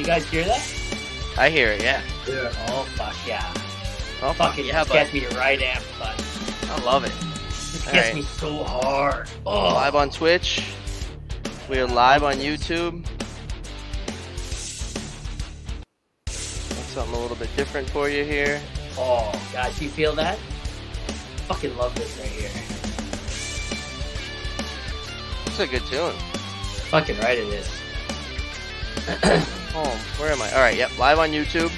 you guys hear that? I hear it. Yeah. Yeah. Oh fuck yeah! Oh Fucking yeah, gets me right but I love it. this gets right. me so hard. Oh, Live on Twitch. We are live on YouTube. Something a little bit different for you here. oh, guys, you feel that? Fucking love this right here. It's a good tune. Fucking right it is. Home. Where am I? All right. Yep. Live on YouTube.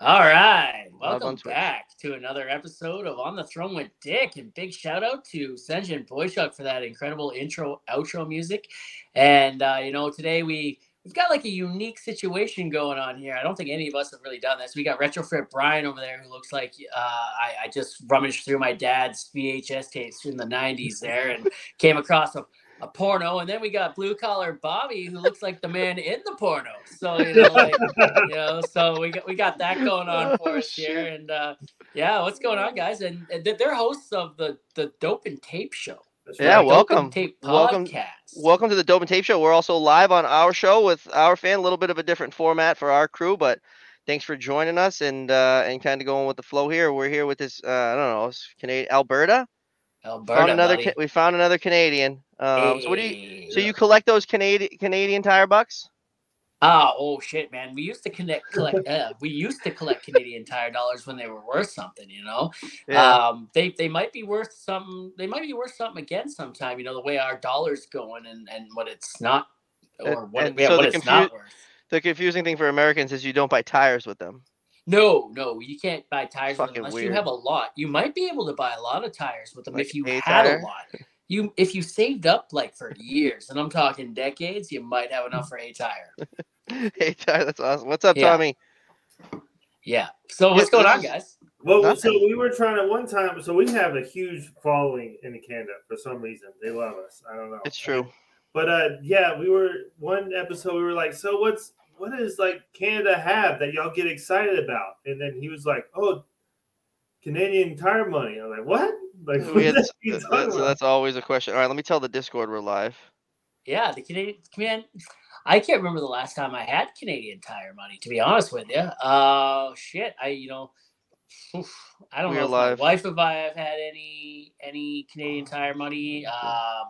All right, welcome back to another episode of On the Throne with Dick, and big shout out to Senjin Boychuk for that incredible intro outro music. And uh, you know, today we we've got like a unique situation going on here. I don't think any of us have really done this. We got retrofit Brian over there who looks like uh, I, I just rummaged through my dad's VHS tapes in the '90s there and came across a a porno, and then we got blue collar Bobby, who looks like the man in the porno. So you know, like, you know, so we got we got that going on for Oh, us here, and uh, yeah, what's going on, guys? And, and they're- they're hosts of the the Dope and Tape Show. That's Yeah, right. well- Dope and welcome. Tape Welcome- podcast. Welcome to the Dope and Tape Show. We're also live on our show with our fan. A little bit of a different format for our crew, but thanks for joining us and uh, and kind of going with the flow here. We're here with this. Uh, I don't know, Canadian Alberta. Alberta, found another. buddy. Ca- we found another Canadian. Um, So what do you? So you collect those Canadian Canadian tire bucks? Ah, oh shit, man. We used to connect collect uh, we used to collect Canadian tire dollars when they were worth something, you know. Um they they might be worth some they might be worth something again sometime, you know, the way our dollar's going and and what it's not or what, and yeah, so what the it's not worth. the confusing thing for Americans is you don't buy tires with them. No, no, you can't buy tires with them Fucking unless you have a lot. You might be able to buy a lot of tires with them Like if you a had tire? a lot. You if you saved up like for years, and I'm talking decades, you might have enough for a tire. hey, tire, that's awesome. What's up, Yeah. Tommy? Yeah. So what's going on, is- guys? Well, Nothing. so we were trying at one time. So we have a huge following in Canada for some reason. They love us. I don't know. It's true. But uh, yeah, we were one episode. We were like, so what's what does like Canada have that y'all get excited about? And then he was like, oh, Canadian tire money. I'm like, what? Like, We what had- the heck you that's, that's, always a question. All right, let me tell the Discord we're live. Yeah, the Canadian man. I can't remember the last time I had Canadian tire money. To be honest with you, uh, shit. I you know, oof, I don't We know are if my wife if I have had any any Canadian tire money. Uh,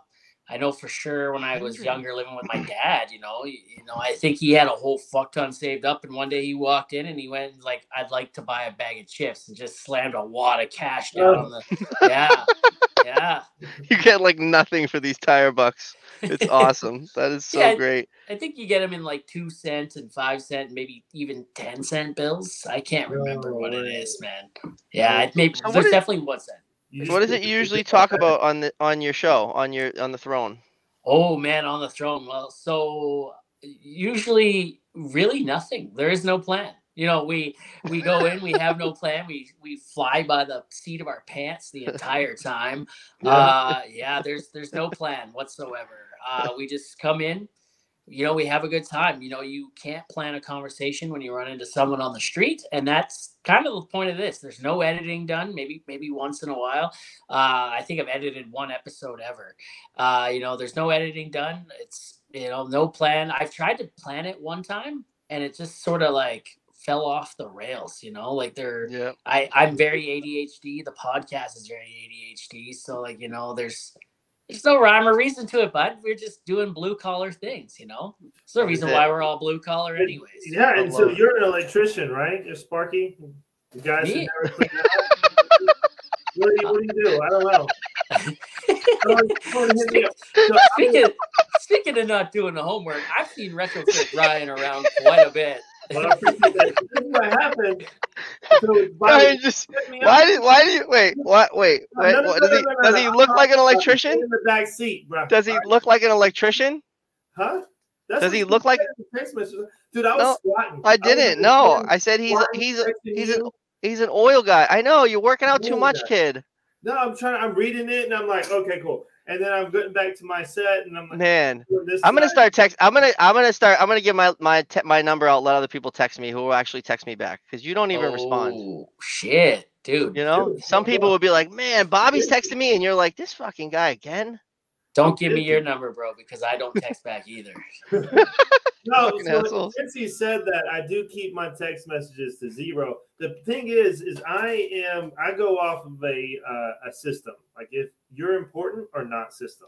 I know for sure when I was younger, living with my dad. You know, you, you know, I think he had a whole fuck ton saved up, and one day he walked in and he went like, "I'd like to buy a bag of chips," and just slammed a wad of cash down Oh. on the. Yeah, yeah. You get like nothing for these tire bucks. It's awesome. That is so Yeah, great. I think you get them in like two cent and five cent, maybe even ten cent bills. I can't remember what it oh, is, man. Yeah, it maybe So there's is- definitely one cent. You What does it usually talk about on the on your show on your on the throne? Oh man, on the throne. Well, so usually really nothing. There is no plan. You know, we we go in, we have no plan. We we fly by the seat of our pants the entire time. Yeah. Uh yeah, there's there's no plan whatsoever. Uh we just come in, you know, we have a good time. You know, you can't plan a conversation when you run into someone on the street, and that's kind of the point of this. There's no editing done. Maybe maybe once in a while. Uh, I think I've edited one episode ever. Uh, you know, there's no editing done. It's you know no plan. I've tried to plan it one time, and it just sort of like fell off the rails. You know, like they're Yeah. I I'm very ADHD. The podcast is very ADHD. So like you know, there's there's no rhyme or reason to it, bud. We're just doing blue collar things. You know, it's the reason why we're all blue collar, anyways. Yeah, and so it. you're an electrician, right? You're Sparky. The guys Me? never what, do you, what do you do? I don't know. Someone- someone hit me up. So speaking speaking of not doing the homework, I've seen retrofit Ryan around quite a bit. Well, I. This is what happened. So, Why just why did why do you wait what wait No, wait no, no, does he does he look like an electrician? In the back seat, bro. Does he look like an electrician? Huh? That's Does he look like- said in the text message. Dude, I was squatting. I didn't. No, I said he's he's he's a, you. he's an oil guy. I know you're working out too much, guy. kid. No, I'm trying. I'm reading it, and I'm like, okay, cool. And then I'm getting back to my set, and I'm like, Man, this I'm gonna side. start text. I'm gonna I'm gonna start. I'm gonna give my my te- my number out. Let other people text me who will actually text me back because you don't even respond. Oh, Shit, dude. You know, Dude, some people on. would be like, "Man, Bobby's texting me," and you're like, "This fucking guy again." Don't give me your number, bro, because I don't text back either. No, so assholes. since he said that, I do keep my text messages to zero. The thing is, is I am I go off of a uh, a system. Like if you're important or not system.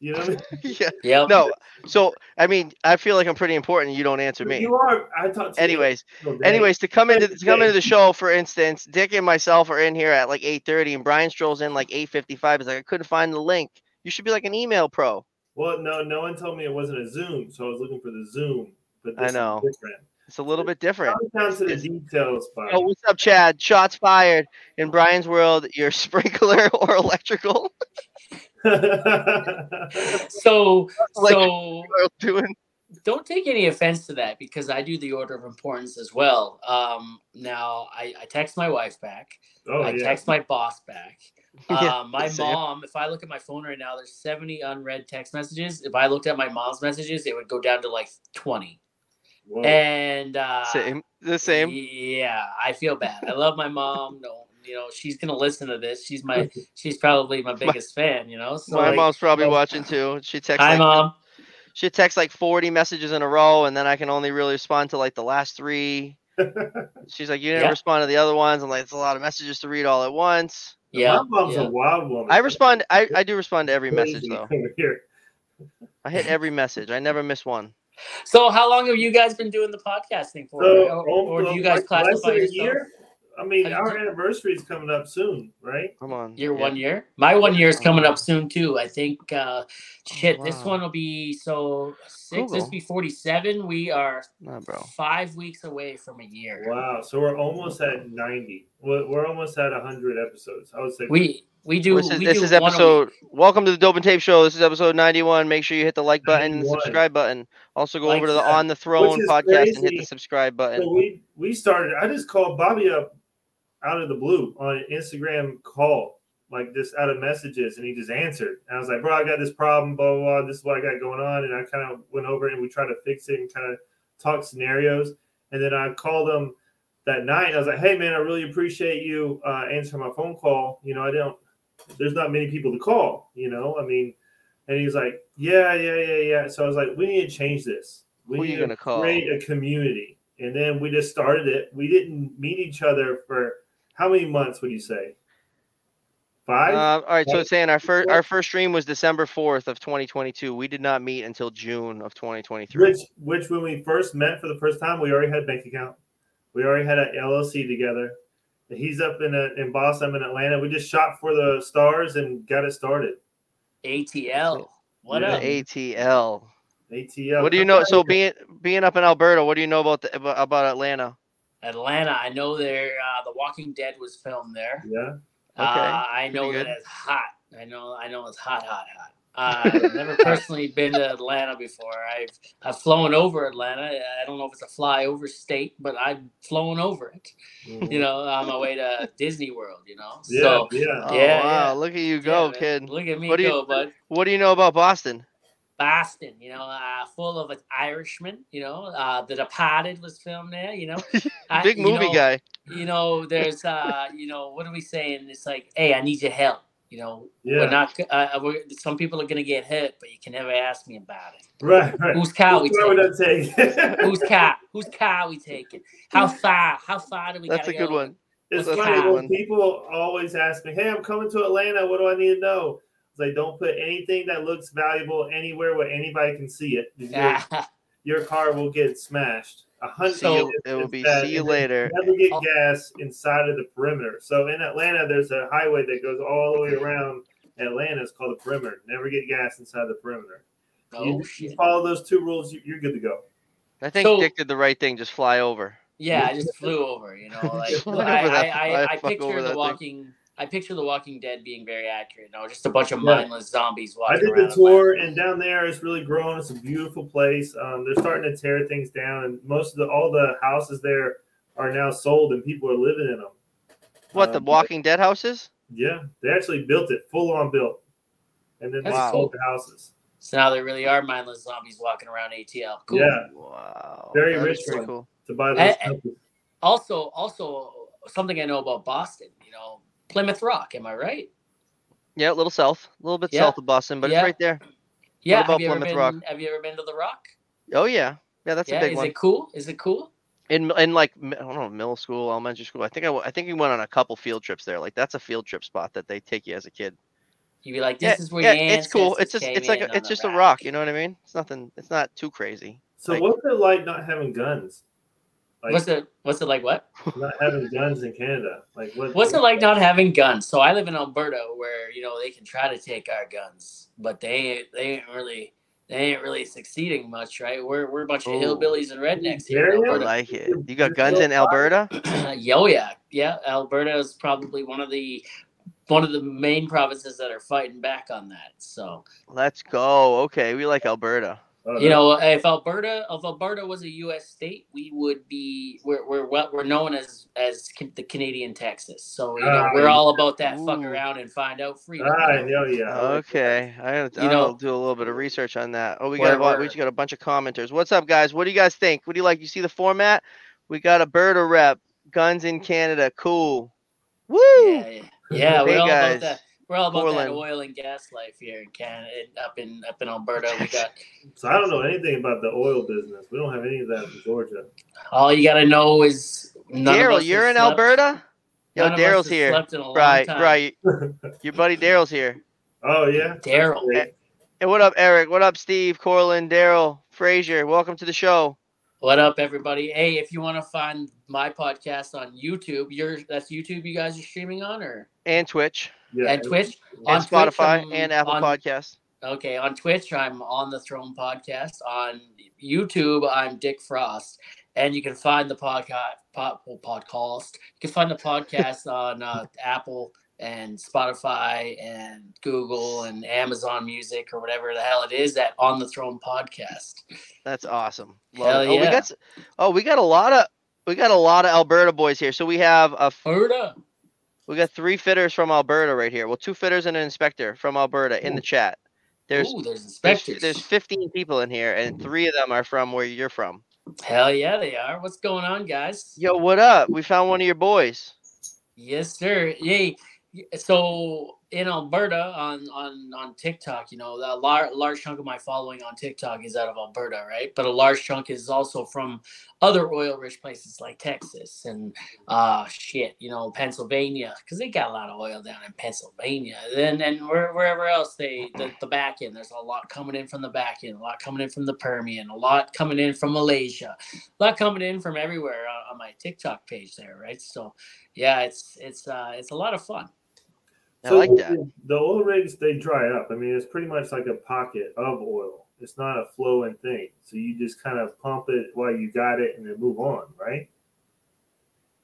You know what I mean? yeah. Yep. No. So I mean, I feel like I'm pretty important. and You don't answer me. You are. I talk to Anyways, every anyways, to come into to come into the show, for instance, Dick and myself are in here at like 8:30, and Brian strolls in like 8:55. He's like, I couldn't find the link. You should be like an email pro. Well, no, no one told me it wasn't a Zoom, so I was looking for the Zoom. But I this is know. different. It's a little bit different. Come down to the details, Bob. Oh, what's up, Chad? Shots fired. In Brian's world, you're sprinkler or electrical. So, Like- so Doing don't take any offense to that because I do the order of importance as well. Um, now I, I text my wife back. oh I yeah. text my boss back. Yeah, Uh, my same. mom, if I look at my phone right now, there's 70 unread text messages. If I looked at my mom's messages, it would go down to like 20. Whoa. And uh, same, the same. Yeah, I feel bad. I love my mom. No, you know she's gonna listen to this. She's my, she's probably my biggest fan. You know, so My like, mom's probably well- watching too. She texts Hi, like mom. she texts like 40 messages in a row, and then I can only really respond to like the last three. She's like, you didn't Yeah. respond to the other ones. I'm like, it's a lot of messages to read all at once. Yeah, My mom's yeah. a wild woman. I respond. I, I do respond to every message though. Here. I hit every message. I never miss one. So, how long have you guys been doing the podcasting for? So, or, oh, or do you guys like classify than a year? I mean, our done- anniversary is coming up soon, right? Come on. Your Yeah. one year? My one year is coming up soon too. I think. uh Shit, this Oh, wow. one will be so six. This Google. will be forty-seven. We are Nah, bro. five weeks away from a year. Wow. So we're almost at 90. We're, we're almost at 100 episodes. I would say. We we do. This is, we this do is episode. Welcome to the Dope and Tape Show. This is episode 91. Make sure you hit the like button and the subscribe button. Also, go Like over to the that, On the Throne is podcast and hit the subscribe button. So we we started. I just called Bobby up out of the blue on an Instagram call, like just out of messages, and he just answered. And I was like, "Bro, I got this problem. Blah blah. blah. This is what I got going on." And I kind of went over it and we tried to fix it and kind of talk scenarios. And then I called him that night. I was like, "Hey man, I really appreciate you uh, answering my phone call. You know, I don't. There's not many people to call. You know, I mean." And he's like, "Yeah, yeah, yeah, yeah." So I was like, "We need to change this. We Who you need to call? create a community." And then we just started it. We didn't meet each other for how many months would you say? Five? Uh, all right, so it's saying our first our first stream was December 4th of 2022. We did not meet until June of 2023. which which when we first met for the first time, we already had a bank account. We already had an LLC together. He's up in a, in Boston, I'm in Atlanta. We just shot for the stars and got it started. ATL. What Yeah. up? ATL. ATL. What do you know? So being being up in Alberta, what do you know about the, about, about Atlanta? Atlanta. I know there. Uh, the Walking Dead was filmed there. Yeah. Uh, I know pretty that it's hot. I know. I know it's hot, hot, hot. Uh, I've never personally been to Atlanta before. I've I've flown over Atlanta. I don't know if it's a flyover state, but I've flown over it. You know, on my way to Disney World. You know, Yeah, so yeah. Oh, wow, yeah. look at you go, man. kid. Look at me What do you- go, bud. What do you know about Boston? Boston, you know, uh, full of Irishmen. You know, uh, The Departed was filmed there. You know, I- Big you movie know, guy. you know, there's, uh, you know, what are we saying? It's like, hey, I need your help. You know, Yeah. we're not. Uh, we're, some people are gonna get hurt, but you can never ask me about it. Right, right. Whose car we would taking? take? Whose car? Whose car we taking? How far? How far do we? That's a good go? one. It's That's a funny good when one. people always ask me, "Hey, I'm coming to Atlanta. What do I need to know?" It's like, don't put anything that looks valuable anywhere where anybody can see it. Your, your car will get smashed. A hundred. So- See you- it will be see you later. Never get Oh. gas inside of the perimeter. So in Atlanta, there's a highway that goes all the way around Atlanta. It's called the perimeter. Never get gas inside the perimeter. oh you, you follow those two rules, you, you're good to go. I think So- Dick did the right thing. Just fly over. Yeah, I just flew over. You know, like Fly I, I, I, I fuck over picture that the thing. Walking. I picture the Walking Dead being very accurate. You know, just a bunch of Yeah. mindless zombies walking. I walking did around. the tour, and down there it's really grown. It's a beautiful place. Um, they're starting to tear things down, and most of the all the houses there are now sold, and people are living in them. What the Um, Walking Dead houses? Yeah, they actually built it full on built, and then they That's sold the houses. So now there really are mindless zombies walking around ATL. Cool. Yeah, Wow, Very that is rich cool. to buy those. Also, also something I know about Boston. You know, Plymouth Rock. Am I right? Yeah, a little south, a little bit Yeah. south of Boston, but Yeah. it's right there. Yeah, about have Plymouth been? Rock? Have you ever been to the Rock? Oh yeah, yeah, that's yeah, a big is one. Is it cool? Is it cool? In in like I don't know middle school, elementary school. I think I, I think we went on a couple field trips there. Like that's a field trip spot that they take you as a kid. You'd be like, Yeah, this is where yeah, your it's cool. It's just it's like a, it's just the a rock. You know what I mean? It's nothing. It's not too crazy. So Like- what's it like not having guns? Like What's it? What's it like? What? not having guns in Canada? Like what? What's it like not having guns? So I live in Alberta, where you know they can try to take our guns, but they ain't they ain't really they ain't really succeeding much, right? We're we're a bunch of Ooh. hillbillies and rednecks here in Yeah, I like it. You got guns in Alberta? Yo, yeah, yeah. Alberta is probably one of the one of the main provinces that are fighting back on that. So Let's go. Okay, we like Alberta. Oh, you know, if Alberta if Alberta was a U.S. state, we would be we're we're what we're known as as the Canadian Texas. So you know, Ah, we're all about that fuck around and find out freedom. Ah, yeah, yeah. Okay, I gotta, You I'll know- do a little bit of research on that. Oh, we got a we just got a bunch of commenters. What's up, guys? What do you guys think? What do you like? You see the format? We got a Berta rep, guns in Canada, cool. Woo! Yeah, yeah, yeah. Hey, We're all guys. about that. We're all about that oil and gas life here in Canada, up in up in Alberta. We got So I don't know anything about the oil business. We don't have any of that in Georgia. all you got to know is Daryl, you're in slept- Alberta? Yo, none Daryl's here. slept in a long Right, time. right. Your buddy Daryl's here. Oh yeah, Daryl. Great. Hey, what up, Eric? What up, Steve, Corlin, Daryl, Frazier? Welcome to the show. What up, everybody? Hey, if you want to find my podcast on YouTube, you're that's YouTube. You guys are streaming on, or And Twitch, Yeah, and Twitch and on Twitch, Spotify, I'm and Apple on- Podcasts. Okay, on Twitch, I'm on the Throne Podcast. On YouTube, I'm Dick Frost, and you can find the podcast pod, podcast. You can find the podcast on uh, Apple and Spotify and Google and Amazon Music or whatever the hell it is that on the Throne Podcast. That's awesome. Love Hell. Oh, we yeah. got oh, we got a lot of we got a lot of Alberta boys here. So we have a Alberta. We got three fitters from Alberta right here. Well, two fitters and an inspector from Alberta in the chat. There's Ooh, there's there's, inspectors. there's 15 people in here, and three of them are from where you're from. Hell yeah, they are. What's going on, guys? Yo, what up? We found one of your boys. Yes, sir. Yay. So in Alberta on on on TikTok, you know, a large large chunk of my following on TikTok is out of Alberta, right? But a large chunk is also from other oil rich places like Texas and uh shit, you know, Pennsylvania, because they got a lot of oil down in Pennsylvania. Then and where, wherever else they the, the Bakken, there's a lot coming in from the Bakken, a lot coming in from the Permian, a lot coming in from Malaysia, a lot coming in from everywhere on, on my TikTok page there, right? So yeah, it's it's uh it's a lot of fun. I like that. The, the oil rigs they dry up. I mean, it's pretty much like a pocket of oil. It's not a flowing thing. So you just kind of pump it while you got it, and then move on, right?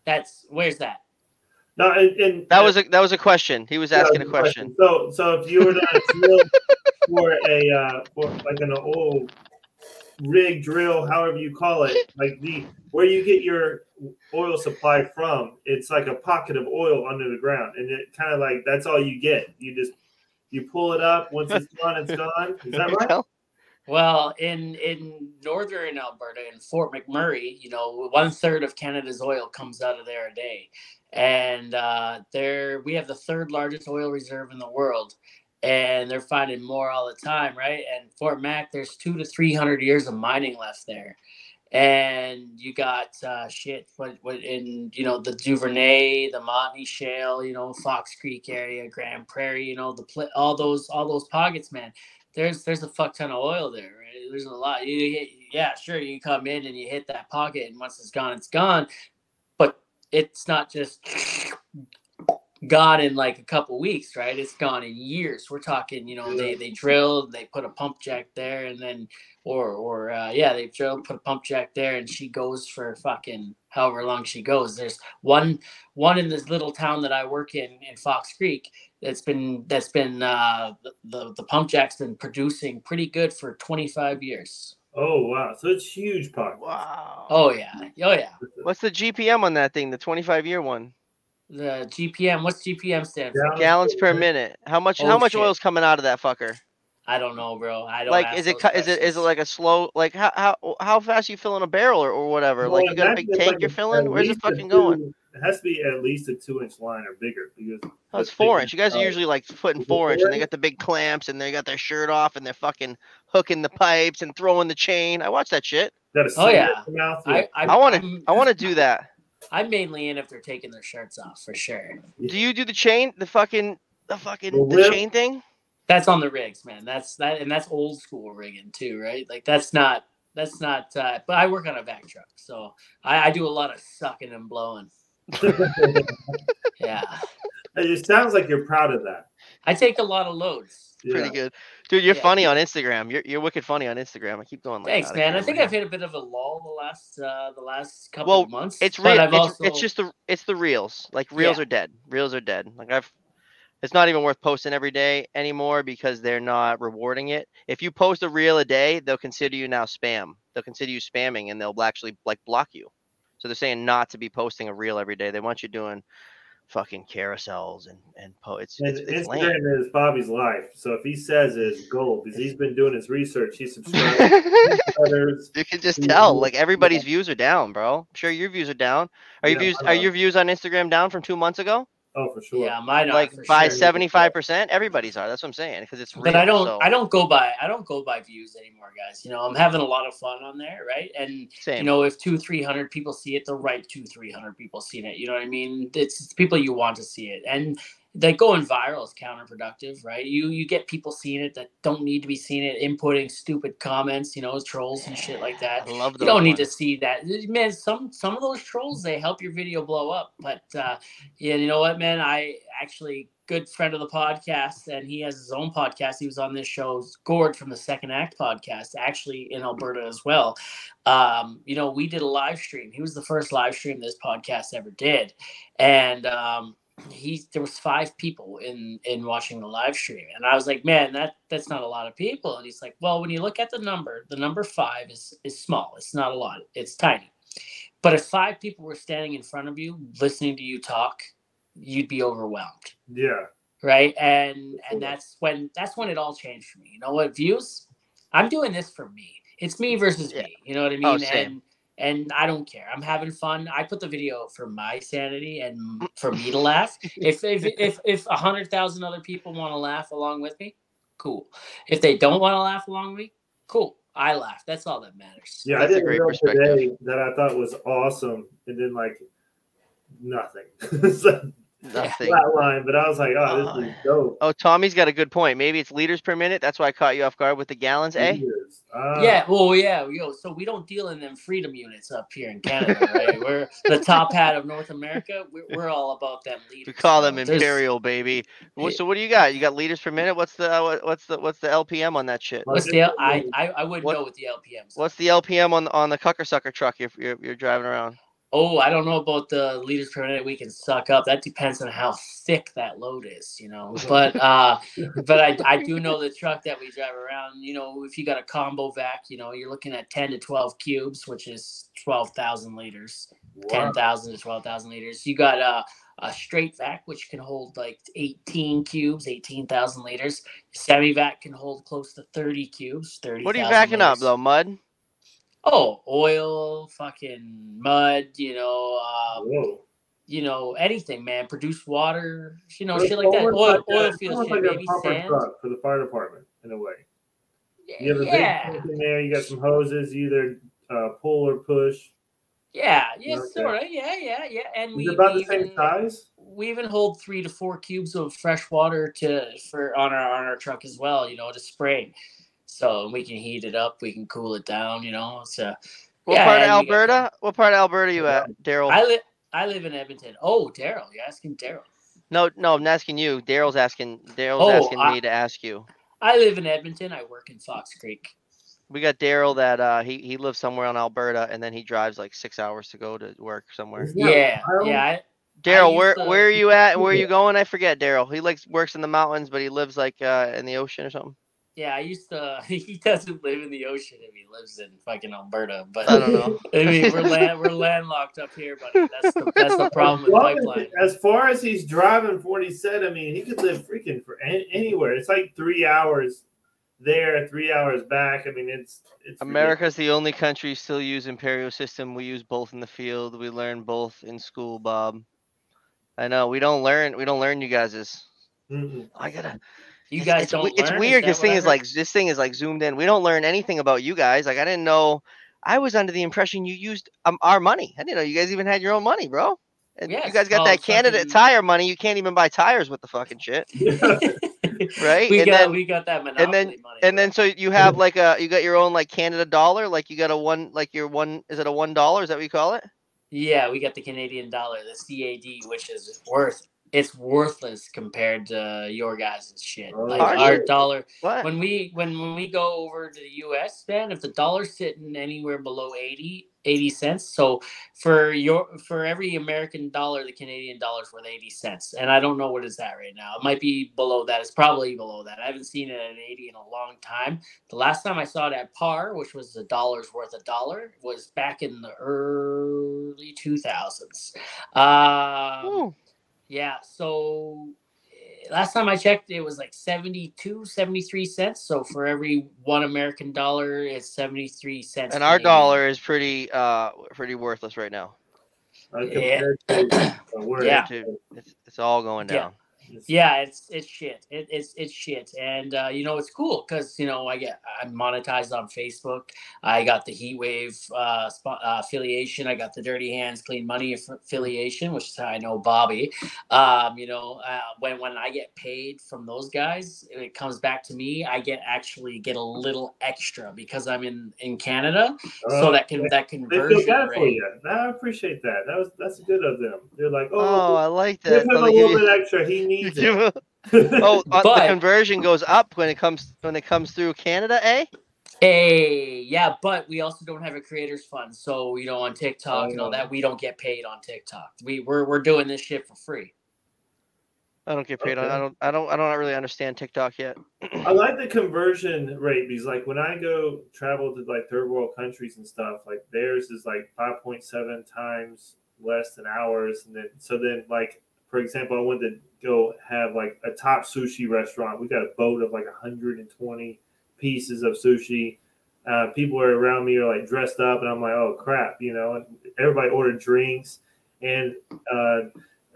That's where's that? No, and, and That was a that was a question. He was Yeah, asking a good question. So, so if you were to drill for a uh, for like an oil rig drill, however you call it, like the where you get your oil supply from, it's like a pocket of oil under the ground, and it kind of like that's all you get. You just you pull it up. Once it's gone, it's gone. Is that right? Well, Well, in in northern Alberta, in Fort McMurray, you know, one third of Canada's oil comes out of there a day, and uh, there we have the third largest oil reserve in the world, and they're finding more all the time, right? And Fort Mac, there's two to three hundred years of mining left there, and you got uh, shit what what in you know the Duvernay, the Montney Shale, you know Fox Creek area, Grande Prairie, you know the all those all those pockets, man there's there's a fuck ton of oil there. Right? There's a lot. You yeah, sure, you come in and you hit that pocket, and once it's gone, it's gone. But it's not just gone in like a couple weeks, right? It's gone in years. We're talking, you know, they they drilled, they put a pump jack there, and then or or uh, yeah, they drilled, put a pump jack there, and she goes for fucking however long she goes. There's one one in this little town that I work in in Fox Creek that's been that's been uh, the, the the pump jack's been producing pretty good for 25 years. Oh wow! So it's huge pocket. wow. Oh yeah, oh yeah. What's the GPM on that thing? The 25 year one? The GPM, what's GPM stand for? Gallons Gallons per per minute. How much? Oh, how much shit. oil's coming out of that fucker? I don't know, bro. I don't Like, ask is it those cu- is it is it like a slow like how how how fast you filling a barrel or, or whatever? like you got a big tank like you're filling? Where's it least a fucking going? It has to be at least a two inch line or bigger because Oh, it's four big- inch. You guys are uh, usually like putting is four inch, and they got the big clamps, and they got their shirt off, and they're fucking hooking the pipes and throwing the chain. I watch that shit. got Oh, yeah. mouth. I I, I want to. I want to do that. I'm mainly in if they're taking their shirts off for sure. Do you do the chain? The fucking the fucking The the chain thing? That's on the rigs, man. That's that, and that's old school rigging too, right? Like that's not that's not. Uh, but I work on a vac truck, so I, I do a lot of sucking and blowing. Yeah, it sounds like you're proud of that. I take a lot of loads. Pretty good, dude. You're Yeah. funny on Instagram. You're you're wicked funny on Instagram. I keep going like Thanks, that. man. I can't think remember. I've hit a bit of a lull the last uh, the last couple Well, of months. It's but real. It's, also, it's just the it's the reels. Like reels Yeah. are dead. Reels are dead. Like I've. It's not even worth posting every day anymore because they're not rewarding it. If you post a reel a day, they'll consider you now spam. They'll consider you spamming, and they'll actually like block you. So they're saying not to be posting a reel every day. They want you doing fucking carousels and and po- it's it's, it's. Instagram is Bobby's life. So if he says it's gold because he's been doing his research, he's subscribed you can just tell. Like everybody's views are down, bro. I'm sure your views are down. Are your Yeah, views are. your views on Instagram down from two months ago? Oh, for sure. yeah, mine are like by seventy five percent. Everybody's are. That's what I'm saying because it's real. But I don't so, I don't go by I don't go by views anymore, guys. You know, I'm having a lot of fun on there, right? And same. you know, if two, three hundred people see it, the right two, three hundred people seen it. You know what I mean? It's, it's people you want to see it, and like going viral is counterproductive, right? You you get people seeing it that don't need to be seeing it, inputting stupid comments, you know, trolls and shit like that. I love You don't need to see that, man. Some some of those trolls they help your video blow up, but uh, yeah, you know what, man? I actually good friend of the podcast, and he has his own podcast. He was on this show, Gord from the Second Act podcast, actually in Alberta as well. Um, you know, we did a live stream. He was the first live stream this podcast ever did, and um, he there was five people in in watching the live stream, and I was like, man, that that's not a lot of people. And he's like, well, when you look at the number, the number five is is small. It's not a lot. It's tiny. But if five people were standing in front of you listening to you talk, you'd be overwhelmed Yeah. right and and that's when that's when it all changed for me you know what views i'm doing this for me it's me versus Yeah. me you know what i oh, mean Oh, same. and and i don't care. I'm having fun. I put the video for my sanity and mm. for me to laugh. If if if if a hundred thousand other people want to laugh along with me cool. If they don't want to laugh along with me cool. I laugh. That's all that matters. Yeah, That's a I did a great perspective. today that I thought was awesome, and then like nothing. it's like Nothing. flat line, but I was like, oh, Oh. this is dope. Oh, Tommy's got a good point. Maybe it's liters per minute. That's why I caught you off guard with the gallons, eh? Years. Ah, Yeah, well, yeah, yo. So we don't deal in them freedom units up here in Canada, right? we're the top hat of North America. We're, we're all about them leaders. We call them bro. There's- imperial, baby. What, Yeah. so what do you got? You got liters per minute. What's the uh, what's the what's the LPM on that shit? What's the? L- I I, I wouldn't What- know what the LPMs. are. What's the LPM on on the cucker sucker truck you're, you're you're driving around? Oh, I don't know about the liters per minute we can suck up. That depends on how thick that load is, you know. But uh, but I I do know the truck that we drive around. You know, if you got a combo vac, you know, you're looking at ten to twelve cubes, which is twelve thousand liters. Wow. 10,000 to 12,000 liters. You got a, a straight vac, which can hold like 18 cubes, 18,000 liters. Semi vac can hold close to 30 cubes, 30. What are you backing up though? Mud? Oh, oil, fucking mud, you know, uh, you know, anything, man. Produce water, you know, It's shit like that. Oil, like oil field shit, like sand. truck for the fire department in a way. You have a Yeah, big in there. You got some hoses. Either uh, pull or push. yeah, yeah, Okay. sort of, yeah, yeah, yeah. And we, about we the same even, size? we even hold three to four cubes of fresh water to for on our on our truck as well, you know, to spray. So we can heat it up, we can cool it down, you know. So What Yeah, part of and you Alberta? What part of Alberta are you at, Daryl? I live I live in Edmonton. Oh, Daryl, you're asking Daryl. No, no, I'm asking you. Daryl's asking. Daryl's Oh, asking I- me to ask you. I live in Edmonton. I work in Fox Creek. We got Daryl that uh, he he lives somewhere in Alberta, and then he drives like six hours to go to work somewhere. Yeah, yeah. Daryl, where to- where are you at? Where are you going? I forget, Daryl. He likes works in the mountains, but he lives like uh, in the ocean or something. Yeah, I used to. He doesn't live in the ocean if he lives in fucking Alberta. But I don't know. I mean, we're land, we're landlocked up here, buddy. That's the that's the problem with As pipeline. As far as he's driving for what he said, I mean, he could live freaking for any, anywhere. It's like three hours there, three hours back. I mean, it's it's America's the only country still use imperial system. We use both in the field. We learn both in school, Bob. I know we don't learn. We don't learn you guys's. ridiculous. I gotta. You guys it's, don't. we- it's learn? weird Is because thing is like this thing is like zoomed in. We don't learn anything about you guys. Like I didn't know. I was under the impression you used um, our money. I didn't know you guys even had your own money, bro. And Yeah, you guys got called that Canada fucking- Tire money. You can't even buy tires with the fucking shit, right? we and got then we got that monopoly then- money. and bro. then so you have like a you got your own like Canada dollar. Like you got a one like your one is it a one dollar? Is that what you call it? yeah, we got the Canadian dollar, the CAD, which is worth it's worthless compared to your guys' shit. Like are our you? dollar What? when we when when we go over to the US, man, if the dollar's sitting anywhere below 80, 80 cents, so for your for every American dollar, the Canadian dollar's worth 80 cents. And I don't know what is that right now. It might be below that. It's probably below that. I haven't seen it at 80 in a long time. The last time I saw it at par, which was a dollar's worth a dollar, was back in the early 2000s. Um, Ooh. Yeah, so eh, last time I checked, it was like 72, 73 cents. So for every one American dollar, it's 73 cents. and our dollar is pretty uh pretty worthless right now. Yeah. to, uh, Yeah. Dude, it's, it's all going down. it's- Yeah, it's it's shit. It, it's it's shit, and uh, you know it's cool because you know I get I'm monetized on Facebook. I got the Heat Wave uh, spo- uh, affiliation. I got the Dirty Hands Clean Money aff- affiliation, which is how I know Bobby. Um, you know uh, when when I get paid from those guys, it comes back to me. I get actually get a little extra because I'm in in Canada, so that can that they feel conversion bad for you. I appreciate that. That was that's good of them. They're like, Oh, oh, I like give that. him Oh, a little bit extra. He you needs it. oh, uh, the conversion goes up when it comes when it comes through Canada, eh? Hey, yeah, but we also don't have a creators fund, so you know on TikTok and all Oh. that, we don't get paid on TikTok. We we're we're doing this shit for free. I don't get paid on. I don't. I don't. I don't really understand TikTok yet. I like the conversion rate because, like, when I go travel to like third world countries and stuff, like theirs is like five point seven times less than ours, and then so then like for example, I wanted to go have like a top sushi restaurant. We got a boat of like 120 pieces of sushi. Uh, people are around me are like dressed up, and I'm like, oh crap, you know. And everybody ordered drinks, and uh,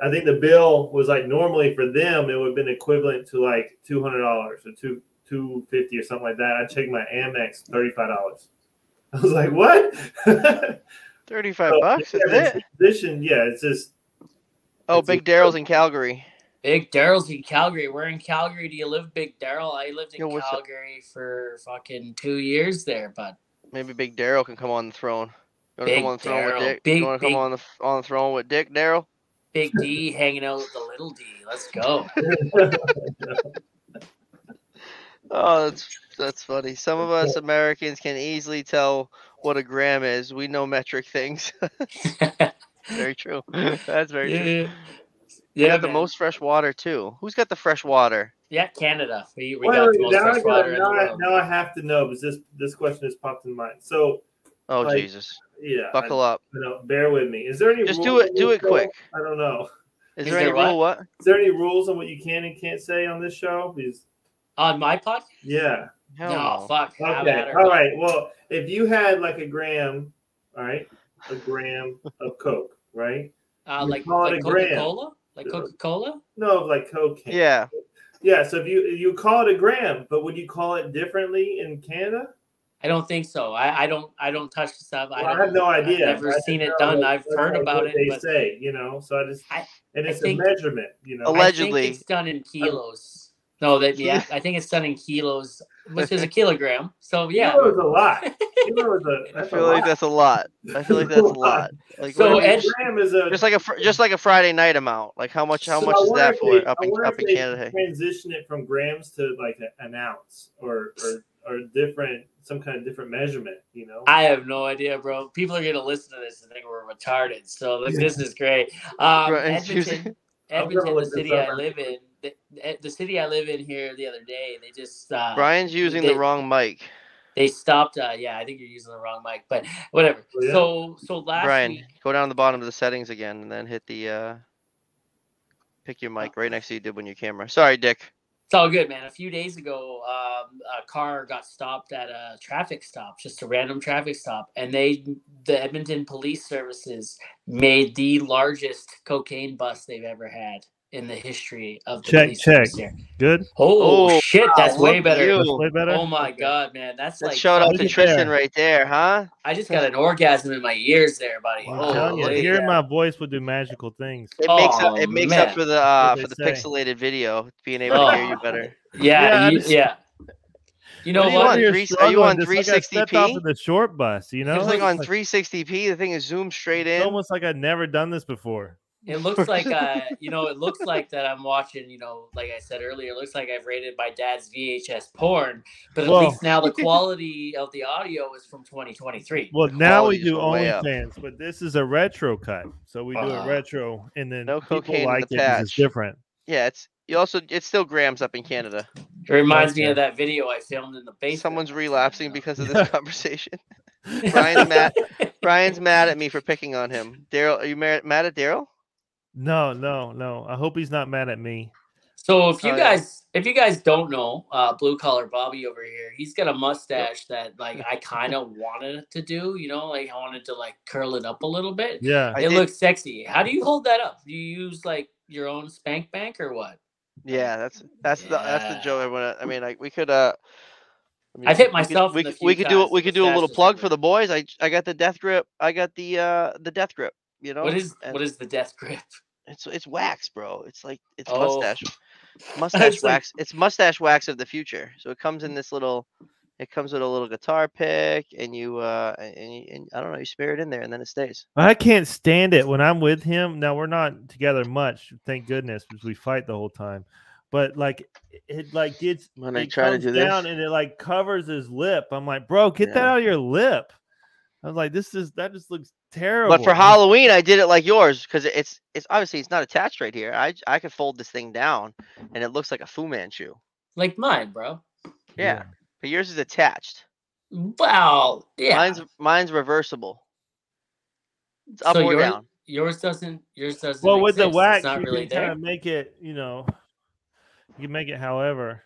I think the bill was like normally for them it would have been equivalent to like two hundred dollars or two two fifty or something like that. I checked my Amex, thirty five dollars. I was like, what? Thirty-five So, bucks. yeah, the it. transition, yeah, it's just Oh, it's Big a- Daryl's in Calgary. Big Daryl's in Calgary. Where in Calgary do you live, Big Daryl? I lived in Yo, what's up? Calgary for fucking two years there, but Maybe Big Daryl can come on the throne. You want to Big come on the throne Daryl. with Dick? Big- you want to big- come on the on the throne with Dick Daryl? Big D hanging out with the little D. Let's go. Oh, that's that's funny. Some of us Americans can easily tell what a gram is. We know metric things. very true. That's very true. yeah, We yeah, got the man. most fresh water too. Who's got the fresh water? Yeah, Canada. We, we Wait, got the most now, I fresh got, water in the now, I, world. now I have to know because this this question has popped in mind. So Oh Like, Jesus! yeah, Buckle I, up. you know, bear with me. Is there any Just rules do it- on do it quick. I don't know. Is, Is there any what? rule? What? Is there any rules on what you can and can't say on this show? Because On my pod? yeah. Hell no, no. fuck. Okay. All right. Well, if you had like a gram, all right, a gram of Coke, right? Uh, You like call it like a gram. Coca Cola? Like Coca Cola? No, like cocaine. Yeah. Yeah. So if you you call it a gram, but would you call it differently in Canada? I don't think so. I, I don't I don't touch the stuff. I, Well, I, don't, have no idea. I've never I seen it done. that I've heard about what it, They but say, you know. So I just I- and I it's think- a measurement, you know. Alleg- I Allegedly. think it's done in kilos. No, that yeah, I think it's done in kilos, which is a kilogram. So yeah. Kilo is a lot. Kilo is a. I feel a like lot. that's a lot. I feel like that's a lot. Like So, what do Ed- gram is a. just like a just like a Friday night amount. Like how much how So much is that for they- up in up in Canada? Transition it from grams to like an ounce or or or different some kind of different measurement. You know. I have no idea, bro. People are gonna listen to this and think we're retarded. So like, this is great. Um, Right, Edmonton, Edmonton, the city I live in, the, the city I live in here the other day, they just uh, Brian's using they- the wrong mic. they stopped. Uh, yeah, I think you're using the wrong mic, but whatever. Oh, yeah? So so last Brian, week, go down to the bottom of the settings again and then hit the uh pick your mic right next to you did when your camera. Sorry, Dick. It's all good, man. A few days ago, um, a car got stopped at a traffic stop, just a random traffic stop, and they, the Edmonton Police Services, made the largest cocaine bust they've ever had in the history of the Check, check. here. Good. Oh, Oh, shit, that's wow, way better. That's way better. Oh my god, man, that's Let's like shout out to Tristan there. right there, huh? I just got an orgasm in my ears there, buddy. I'm Oh, you, hearing my voice will do magical things. It makes up. Oh, It makes up for the uh, for the say. pixelated video, being able to hear you Oh. better. Yeah, Yeah, you, yeah. You know What do you what? want? You're three- are you struggling, on just like I off 360p? of the short bus, you know? It's like on 360p. The thing is zoomed straight it's in. almost like I'd never done this before. It looks like uh, you know, it looks like that I'm watching, you know, like I said earlier, it looks like I've rated my dad's VHS porn, but at Well- least now the quality of the audio is from 2023. Well, now we qualities do were way. OnlyFans, but this is a retro cut. So we do Ah. a retro, and then No people like the it 'cause it's different. Yeah, it's you also it's still grams up in Canada. It reminds me of that video I filmed in the basement. Someone's relapsing because of this conversation. Brian's mad. Brian's mad at me for picking on him. Daryl, are you mad, mad at Daryl? No, no, no. I hope he's not mad at me. So if you guys if you guys don't know, uh blue collar Bobby over here, he's got a mustache that like I kind of wanted to do, you know, like I wanted to like curl it up a little bit. Yeah. I it looks sexy. How do you hold that up? Do you use like your own spank bank or what? Yeah, that's that's the that's the Yeah. joke. Everyone, I mean, like we could. uh I mean, I've hit we could- myself We in the could, we few could do it. We could do a little plug for the boys. I I got the death grip. I got the uh the death grip. You know What is and what is the death grip? it's it's wax, bro. It's like it's Oh. mustache mustache It's like- wax. It's mustache wax of the future. So it comes in this little. It comes with a little guitar pick, and you uh and, you, and I don't know, you smear it in there, and then it stays. I can't stand it when I'm with him. Now we're not together much, thank goodness, because we fight the whole time. But like it- it like gets When I it try to comes do this, down and it like covers his lip. I'm like, bro, get that out of your lip. I was like, this is that just looks terrible. But for Halloween, I did it like yours because it's it's obviously it's not attached right here. I I could fold this thing down, and it looks like a Fu Manchu. Like mine, bro. Yeah, but yours is attached. Wow. Yeah. Mine's mine's reversible. It's up So or yours- down. Yours doesn't. Yours doesn't. Well, with the exist. It's wax, you really can kind of make it, you know, you can make it however.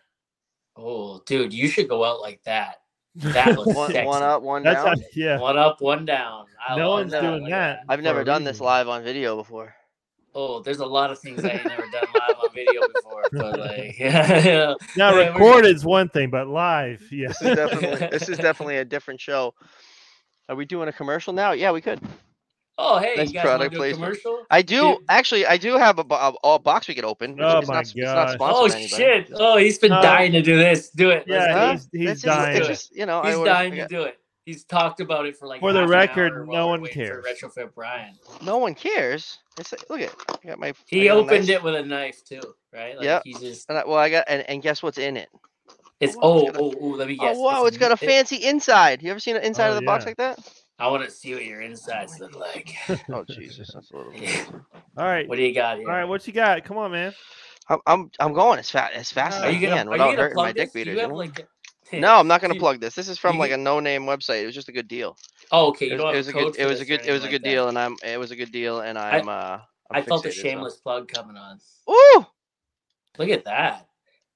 Oh, dude, you should go out like that. That looks One, one up, one That's down. how, yeah. One up, one down. I no one's that. doing that. I've never done this live on video before. Oh, there's a lot of things I ain't never done live on video before, but like, yeah, Now Yeah, we're- recorded's one thing, but live, yeah. This is definitely this is definitely a different show. Are we doing a commercial now? Yeah, we could. Oh, hey, Nice you guys want product to do a placement. commercial? I do Dude. actually. I do have a, a, a box we could open. Oh it's my not, It's not Oh shit! Oh, he's been No. dying to do this. Do it. Let's Yeah, Huh? he's, he's It's just, dying. it's just you know. He's would've- dying to do it. He's talked about it for like. For the half an record, hour no one waiting for cares. Retrofit Brian. No one cares. It's like, look at I got my. He got opened it with a knife too, right? Like Yep. He just. I- well, I got and, and guess what's in it? It's wow, oh it's got a- oh oh. Let me oh, guess. oh wow, it's got a it- fancy inside. You ever seen an inside Oh, of the box like that? I want to see what your insides look like. Oh Jesus, that's a little. Yeah. All right. What do you got All here? right, what you got? Come on, man. I'm I'm I'm going as fast as fast as Are I you gonna can without hurting my plug dick this? Do beaters. you you have like No, I'm not gonna plug this. This is from like a no-name website. It was just a good deal. Oh, okay. It You was, it was a a good. It was a good. It was a good like deal, that. and I'm. It was a good deal, and I'm. uh I I'm felt a fixated, so- shameless plug coming on. Ooh, Look at that.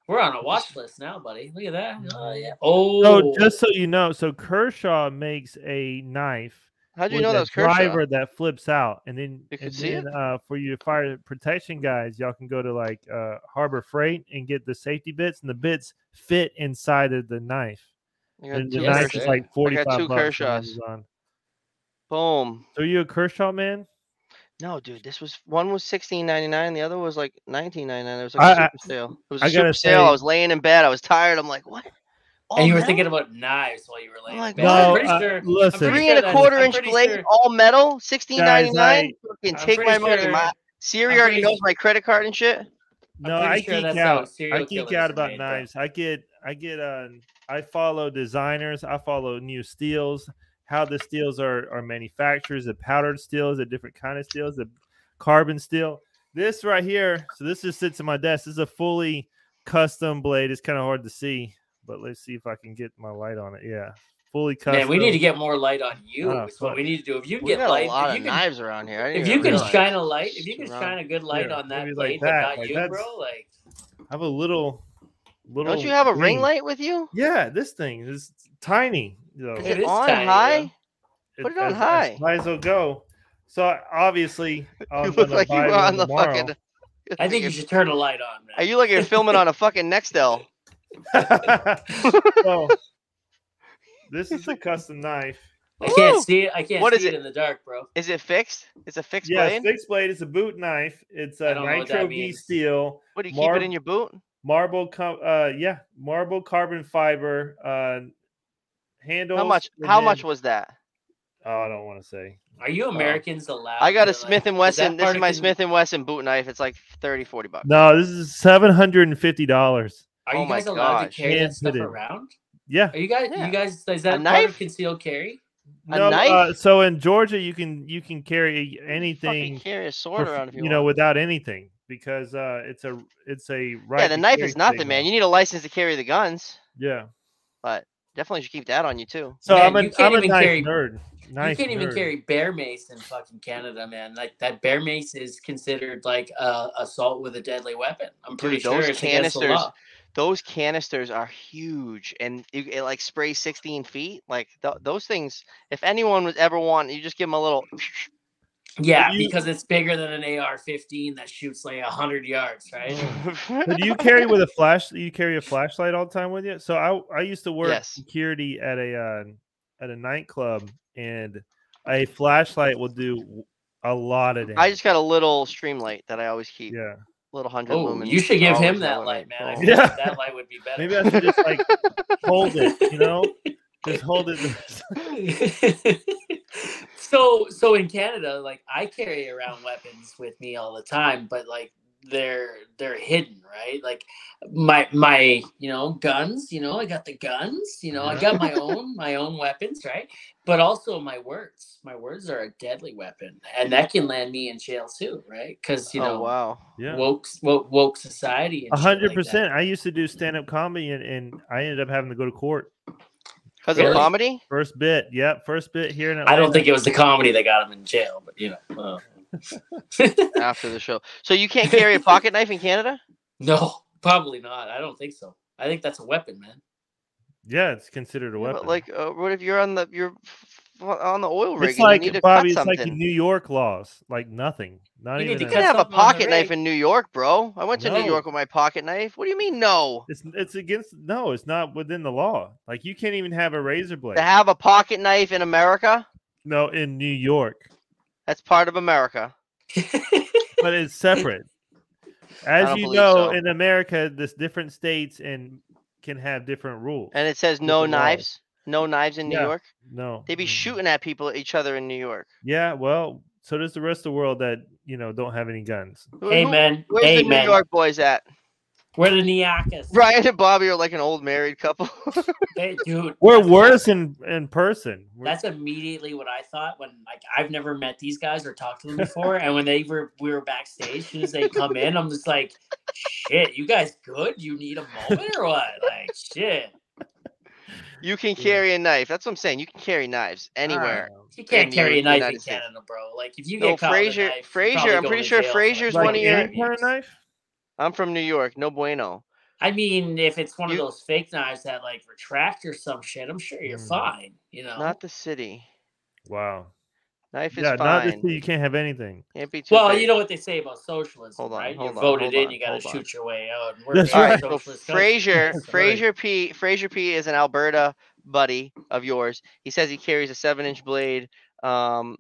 We're on a watch list now, buddy. Look at that. Oh yeah. Oh. So just so you know, so Kershaw makes a knife how'd you know a that was Kershaw? driver that flips out, and then You can and see it? then, uh, for your fire protection guys, y'all can go to like uh, Harbor Freight and get the safety bits, and the bits fit inside of the knife. Got And the two knife sir. is like forty two five bucks. Kershaws. Boom. So you a Kershaw man? No, dude, this was one was sixteen ninety nine, the other was like nineteen ninety nine. It was like I- a I- super sale. It was a I super gotta sale. I was laying in bed. I was tired. I'm like, what? and you All were thinking about knives while you were laying. like, in bed. I'm No, pretty uh, sure. I'm listen. three and a quarter inch blade, sure- all metal, sixteen ninety nine. Fucking take my pretty money. sure- My Siri already knows su- my credit card and shit. No, pretty I sure geek that's out. serial I geek out about made, bro. knives. I get, I get, uh, I follow designers. I follow new steels, how the steels are are manufactured, the powdered steels, the different kind of steels, the carbon steel. This right here, so this just sits in my desk. This is a fully custom blade. It's kind of hard to see, but let's see if I can get my light on it. Yeah, fully custom. Man, we need to get more light on you. Oh, is what we need to do. If you We get got light, a lot if of you can, knives around here. If you can realize. shine a light, if you can shine a good light Here, on that blade, like but that, not like you, bro, like I have a little. little. Don't you have a ring light with you? Yeah, this thing is tiny. Though. Is It it is on tiny, high? though. Put it on as- high. As high as it'll go. So obviously, I'm you look like you buy were on the tomorrow. fucking. I think you should turn a light on, man. Are you like you're filming on a fucking Nextel? so, this is a custom knife. I can't Woo! see it. I can't What see is it it? in the dark, bro. Is it fixed? It's a fixed Yeah, blade. fixed blade. It's a boot knife. It's I a don't know what that nitro V steel, What do you keep it Marb- in your boot? marble. Com- uh, yeah, marble carbon fiber. Uh, handles. How much? How then- much was that? Oh, I don't want to say. Are you Americans allowed? I got a to, like- Smith and Wesson. that This is my Smith and Wesson boot knife. It's like 30, 40 bucks. No, this is seven hundred and fifty dollars. Are Oh you my guys allowed gosh. to carry that Hand stuff around? Yeah. Are you guys? Yeah. You guys? Is that part knife? of concealed carry? A No, knife? Uh, so in Georgia, you can you can carry Fucking anything, carry a sword for- around if you, you know, without anything because uh, it's a it's a right. yeah, the knife is nothing, signal. man. You need a license to carry the guns, Yeah. but definitely should keep that on you too. So Man, I'm a you can't I'm a even knife carry- nerd. Knife you can't even carry bear mace in fucking Canada, man. Like that bear mace is considered like a assault with a deadly weapon. I'm pretty Dude, sure those it's against the canisters- Those canisters are huge, and you, it like sprays 16 feet. Like th- those things. If anyone would ever want, you just give them a little. Yeah, you- because it's bigger than an AR-15 that shoots like hundred yards, right? Do you carry with a flash? You carry a flashlight all the time with you? So I I used to work Yes. security at a uh, at a nightclub, and a flashlight will do a lot of damage. I just got a little Streamlight that I always keep. yeah. Little hundred Oh, lumens. you should give him that light, man. I feel Yeah. like that light would be better. Maybe I should just like hold it, you know, just hold it. so so in Canada, like I carry around weapons with me all the time, but like they're they're hidden, right? Like my my you know guns, you know I got the guns, you know I got my own my own weapons, right? But also my words. My words are a deadly weapon, and that can land me in jail too, right? Because you oh know wow. Yeah. woke woke woke society. A hundred percent. I used to do stand up comedy, and, and I ended up having to go to court. Because Really? of comedy. First bit, yep, first bit here in Atlanta. I don't think it was the comedy that got him in jail, but you know. after the show. So you can't carry a pocket knife in Canada? No, probably not. I don't think so. I think that's a weapon, man. Yeah, it's considered a Yeah, weapon. But like, uh, what if you're on the you're f- f- on the oil rig it's like you need to Bobby. cut It's like something? in New York laws, like nothing. Not You even. you can have a something on the pocket knife in New York, bro. I went to New York with my pocket knife. What do you mean no? It's it's against no, it's not within the law. Like you can't even have a razor blade. To have a pocket knife in America, no, in New York, that's part of America. but it's separate. As you know, so. in America, this different states and can have different rules. And it says no knives. laws. Knives. No knives in New Yeah. York. no, They be shooting at people, at each other in New York. Yeah, well, so does the rest of the world that you know don't have any guns. Amen. hey who- Where's hey the New York boys at? we're the Niakas. Brian and Bobby are like an old married couple. Hey, dude, We're worse in in person. We're- That's immediately what I thought when like I've never met these guys or talked to them before, and when they were we were backstage, as soon as they come in, I'm just like, shit, you guys good? You need a moment or what? Like shit, you can Yeah. carry a knife. That's what I'm saying. You can carry knives anywhere. You can't carry a knife in United States. Canada, bro. Like if you No, get caught with a Fraser- knife, you're Fraser, probably I'm going pretty to sure jail for Fraser's like one of your- any kind of knife. I'm from New York. No bueno. I mean, if it's one You- of those fake knives that like retract or some shit, I'm sure you're Mm. fine. You know. Not the city. Wow. Knife is Yeah, not this. fine. You can't have anything. Can't be too well, big. you know what they say about socialism, Hold on, right? hold You're on, voted hold in, on, you got to hold on. shoot your way out. And we're That's a All right, right. so socialist country. Frazier, Frazier P, Frazier P is an Alberta buddy of yours. He says he carries a seven-inch blade. Um,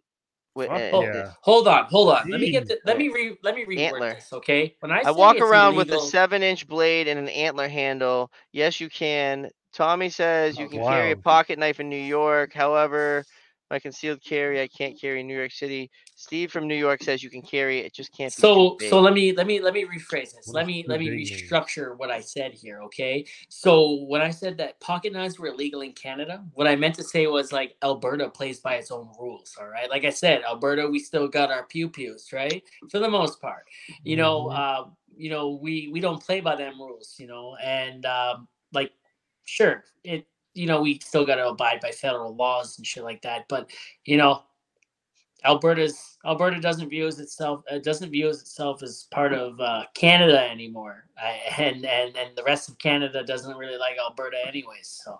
with, Fuck Oh, eh, yeah. Hold on, hold on. Let me get Jeez. the, let me re let me reword Antler. this, okay? When I, I walk it's around with a seven-inch blade and an antler handle. Yes, you can. Tommy says you Oh, can carry a pocket knife in New York. However, my concealed carry, I can't carry in New York City. Steve from New York says you can carry it. It just can't. So too so let me let me let me rephrase this. What Let me let me big mean? restructure what I said here, okay? So when I said that pocket knives were illegal in Canada, what I meant to say was like Alberta plays by its own rules, all right? Like I said, Alberta, we still got our pew pews, right? For the most part, you know, Mhm. uh, you know, we we don't play by them rules, you know, and um, like, sure, it, you know, we still got to abide by federal laws and shit like that, but you know, Alberta's Alberta doesn't view as itself uh, doesn't view as itself as part of uh, Canada anymore, I, and and and the rest of Canada doesn't really like Alberta anyways. So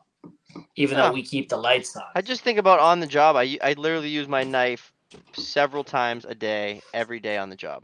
even Huh. though we keep the lights on, I just think about on the job. I I literally use my knife several times a day, every day on the job.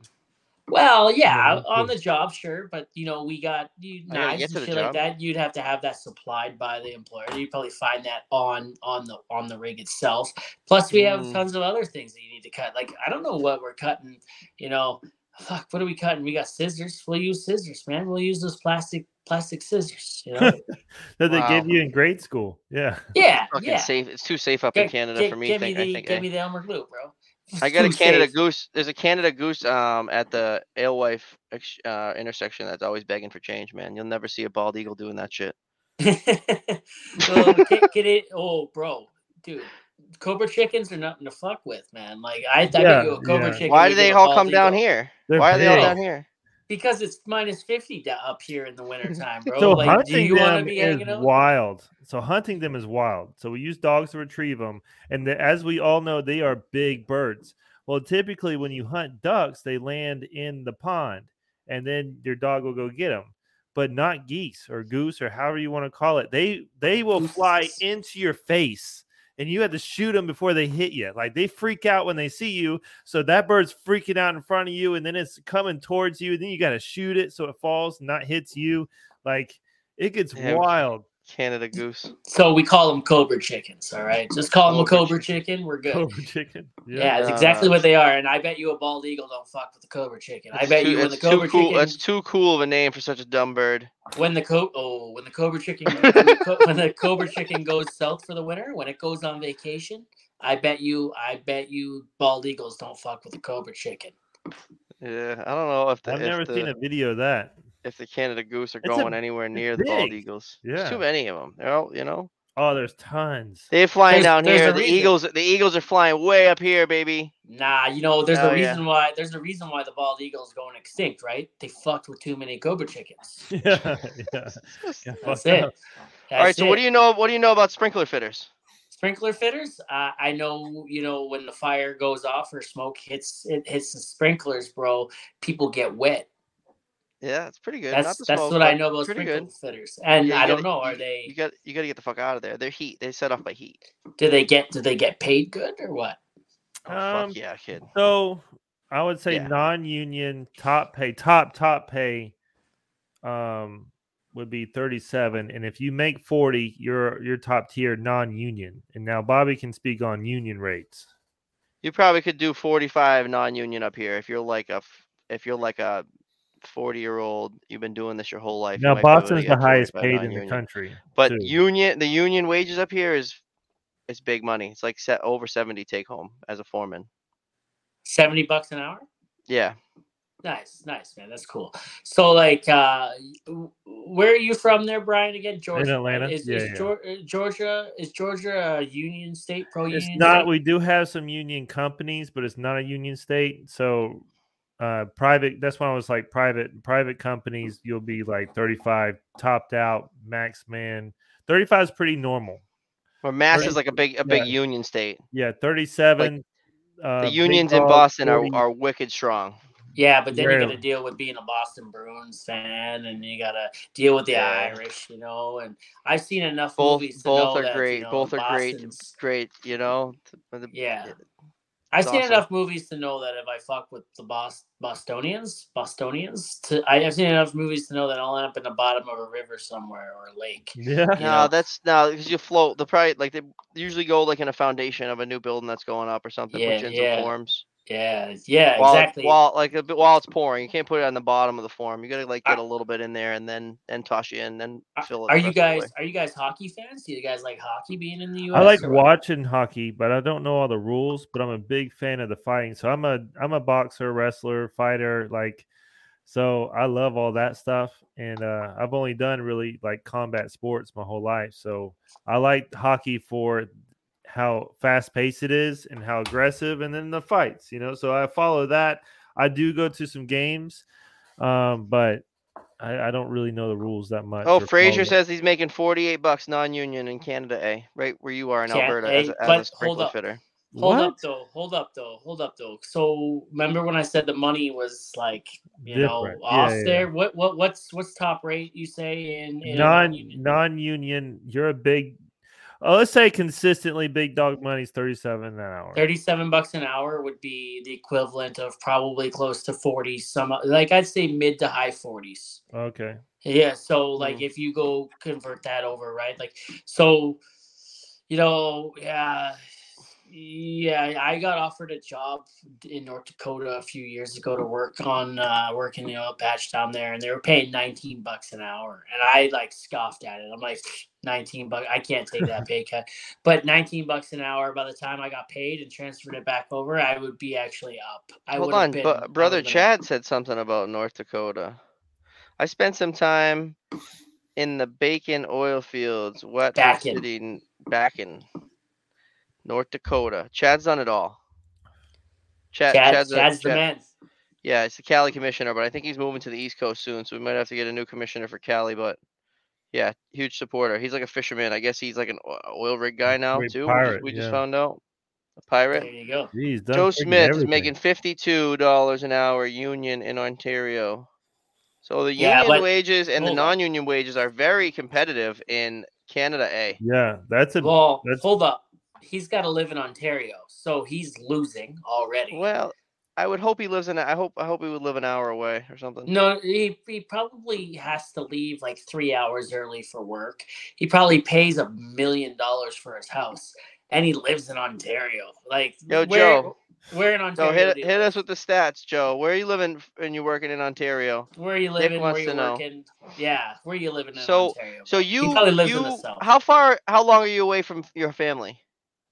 Well, yeah, Yeah, on the job, sure, but you know we got you knives and shit like that. You'd have to have that supplied by the employer. You'd probably find that on on the on the rig itself. Plus, we have Mm. tons of other things that you need to cut. Like I don't know what we're cutting. You know, fuck, what are we cutting? We got scissors. We'll use scissors, man. We'll use those plastic plastic scissors. You know, That they Wow. gave you in grade school. Yeah. yeah, yeah. safe. It's too safe up in Canada gi- for me. Give think, me I the think. give eh? me the Elmer Glue, bro. I got a Canada safe. Goose. There's a Canada Goose um at the Alewife uh, intersection that's always begging for change, man. You'll never see a bald eagle doing that shit. oh, get, get it. Oh, bro, dude. Cobra chickens are nothing to fuck with, man. Like I, I Yeah, bet you a cobra yeah. chicken. Why do they all bald come down here? They're Why are they all down here? Because it's minus fifty da- up here in the wintertime, bro. So like, do hunting you want to them be is wild. So hunting them is wild. So we use dogs to retrieve them, and the, as we all know, they are big birds. Well, typically when you hunt ducks, they land in the pond, and then your dog will go get them. But not geese or goose or however you want to call it. They they will fly into your face, and you had to shoot them before they hit you. Like they freak out when they see you. So that bird's freaking out in front of you, and then it's coming towards you. And then you got to shoot it so it falls, not hits you. Like it gets Yeah. wild. Canada Goose. So we call them cobra chickens. All right, just call them a Cobra cobra chicken. We're good. Cobra chicken. Yeah, it's Uh, exactly what they are. And I bet you a bald eagle don't fuck with the cobra chicken. I bet too, you when the it's too cobra cool. chicken That's too cool of a name for such a dumb bird. when the co- oh when the cobra chicken when the, co- when the cobra chicken goes south for the winter when it goes on vacation i bet you i bet you bald eagles don't fuck with the cobra chicken Yeah, I don't know if the I've if never the, seen a video of that. If the Canada Goose are It's a- going anywhere near the bald big. eagles. There's too many of them. They're all, you know. Oh, there's tons. They're flying There's- down there's here. The reason. eagles, the eagles are flying way up here, baby. nah you know there's Oh, a yeah. reason why there's a reason why the bald eagle's going extinct right they fucked with too many cobra chickens yeah, yeah. yeah that's it up. All right. So what do you know? What do you know about sprinkler fitters? sprinkler fitters uh, i know you know when the fire goes off or smoke hits it hits the sprinklers bro people get wet Yeah, it's pretty good. that's Not the that's smoke, what i know about pretty sprinkler good. fitters and Yeah, i don't gotta- know are you- they You got you got to get the fuck out of there. They're heat. They set off by heat. Do they get do they get paid good or what? Oh Um, fuck yeah, kid. So I would say Yeah. non-union top pay, top top pay, um, would be thirty-seven, and if you make forty, you're you're top tier non-union. And now Bobby can speak on union rates. You probably could do 45 non-union up here if you're like a if you're like a 40 year old. You've been doing this your whole life. Now might be able to Boston's the highest paid in the non-union. country, But too. union, the union wages up here is is big money. It's like set over 70 take home as a foreman. Seventy bucks an hour? Yeah, Nice, nice, man. That's cool. So, like, uh where are you from, there, Brian? Again, Georgia. right? Atlanta? Is, Yeah, is yeah. Uh, Georgia is Georgia a union state? Pro union? It's not. State? We do have some union companies, but it's not a union state. So, uh, private. That's why I was like private. Private companies, you'll be like thirty-five topped out, max man. Thirty-five is pretty normal. where Mass Thirty- is like a big a big yeah. union state. Yeah, thirty-seven. uh, The big unions in Boston are 40. are wicked strong. Yeah, but then you got to deal with being a Boston Bruins fan, and you got to deal with the Yeah. Irish, you know. And I've seen enough Both movies to both know are that, you great. know, both are great. Boston's- Great, you know. the- Yeah. yeah, I've It's seen awesome. enough movies to know that if I fuck with the Bos- Bostonians, Bostonians, to I, I've seen enough movies to know that I'll end up in the bottom of a river somewhere or a lake. Yeah. No, know? that's no because you float. The probably like they usually go like in a foundation of a new building that's going up or something. Yeah, put you in yeah. some forms. Yeah, yeah, while, exactly. While like a bit while it's pouring, you can't put it on the bottom of the form. You gotta like get a little bit in there and then and toss you in, and fill it. are you rest of the guys are you guys hockey fans? Do you guys like hockey being in the U.S.? I like or what? watching hockey, but I don't know all the rules. But I'm a big fan of the fighting. So I'm a I'm a boxer, wrestler, fighter. Like, so I love all that stuff. And uh, I've only done really like combat sports my whole life. So I like hockey for how fast paced it is and how aggressive, and then the fights. You know, so I follow that. I do go to some games, um, but I, I don't really know the rules that much. Oh, or Frazier says he's making forty eight bucks non union in Canada A, right where you are in Can't- Alberta hey, as, a, as but a hold sprinkler up. fitter. Hold what? up though. Hold up though. Hold up though. So remember when I said the money was like you know Different. Yeah, off yeah, there? What what what's what's top rate you say in, in non non-union? non-union. You're a big. Oh, let's say consistently big dog money is thirty-seven an hour. 37 bucks an hour would be the equivalent of probably close to 40 some like I'd say mid to high 40s. Okay. Yeah, so like Mm. if you go convert that over, right? Like so you know, yeah yeah, I got offered a job in North Dakota a few years ago to work on uh working, you know, a patch down there and they were paying 19 bucks an hour. And I like scoffed at it. I'm like 19 bucks, I can't take that pay cut. But 19 bucks an hour by the time I got paid and transferred it back over, I would be actually up. I Hold on, but brother. Chad said something about North Dakota. I spent some time in the Bakken oil fields, Wet Bacon. City, n- Bakken, North Dakota. Chad's done it all. Chad, Chad, Chad's, Chad's the Chad- man. Yeah, it's the Cali commissioner, but I think he's moving to the East Coast soon, so we might have to get a new commissioner for Cali. But yeah, huge supporter. He's like a fisherman. I guess he's like an oil rig guy now Great too. we just- pirate, we just found out. A pirate. There you go. Jeez, Joe freaking Smith is making fifty-two dollars an hour union in Ontario. So the Yeah, union but- wages and the non-union wages are very competitive in Canada A. Yeah, that's a Well, that's- hold up. He's got to live in Ontario, so he's losing already. Well, I would hope he lives in. I hope. I hope he would live an hour away or something. No, he, he probably has to leave like three hours early for work. He probably pays a million dollars for his house, and he lives in Ontario. Like, Yo, where, Joe. where in So Ontario? hit do you hit us with the stats, Joe. Where are you living and you working in Ontario? Where are you living? Where are you to know. working? Yeah, where are you living in So- Ontario? So you probably lives in you the South. how far? How long are you away from your family?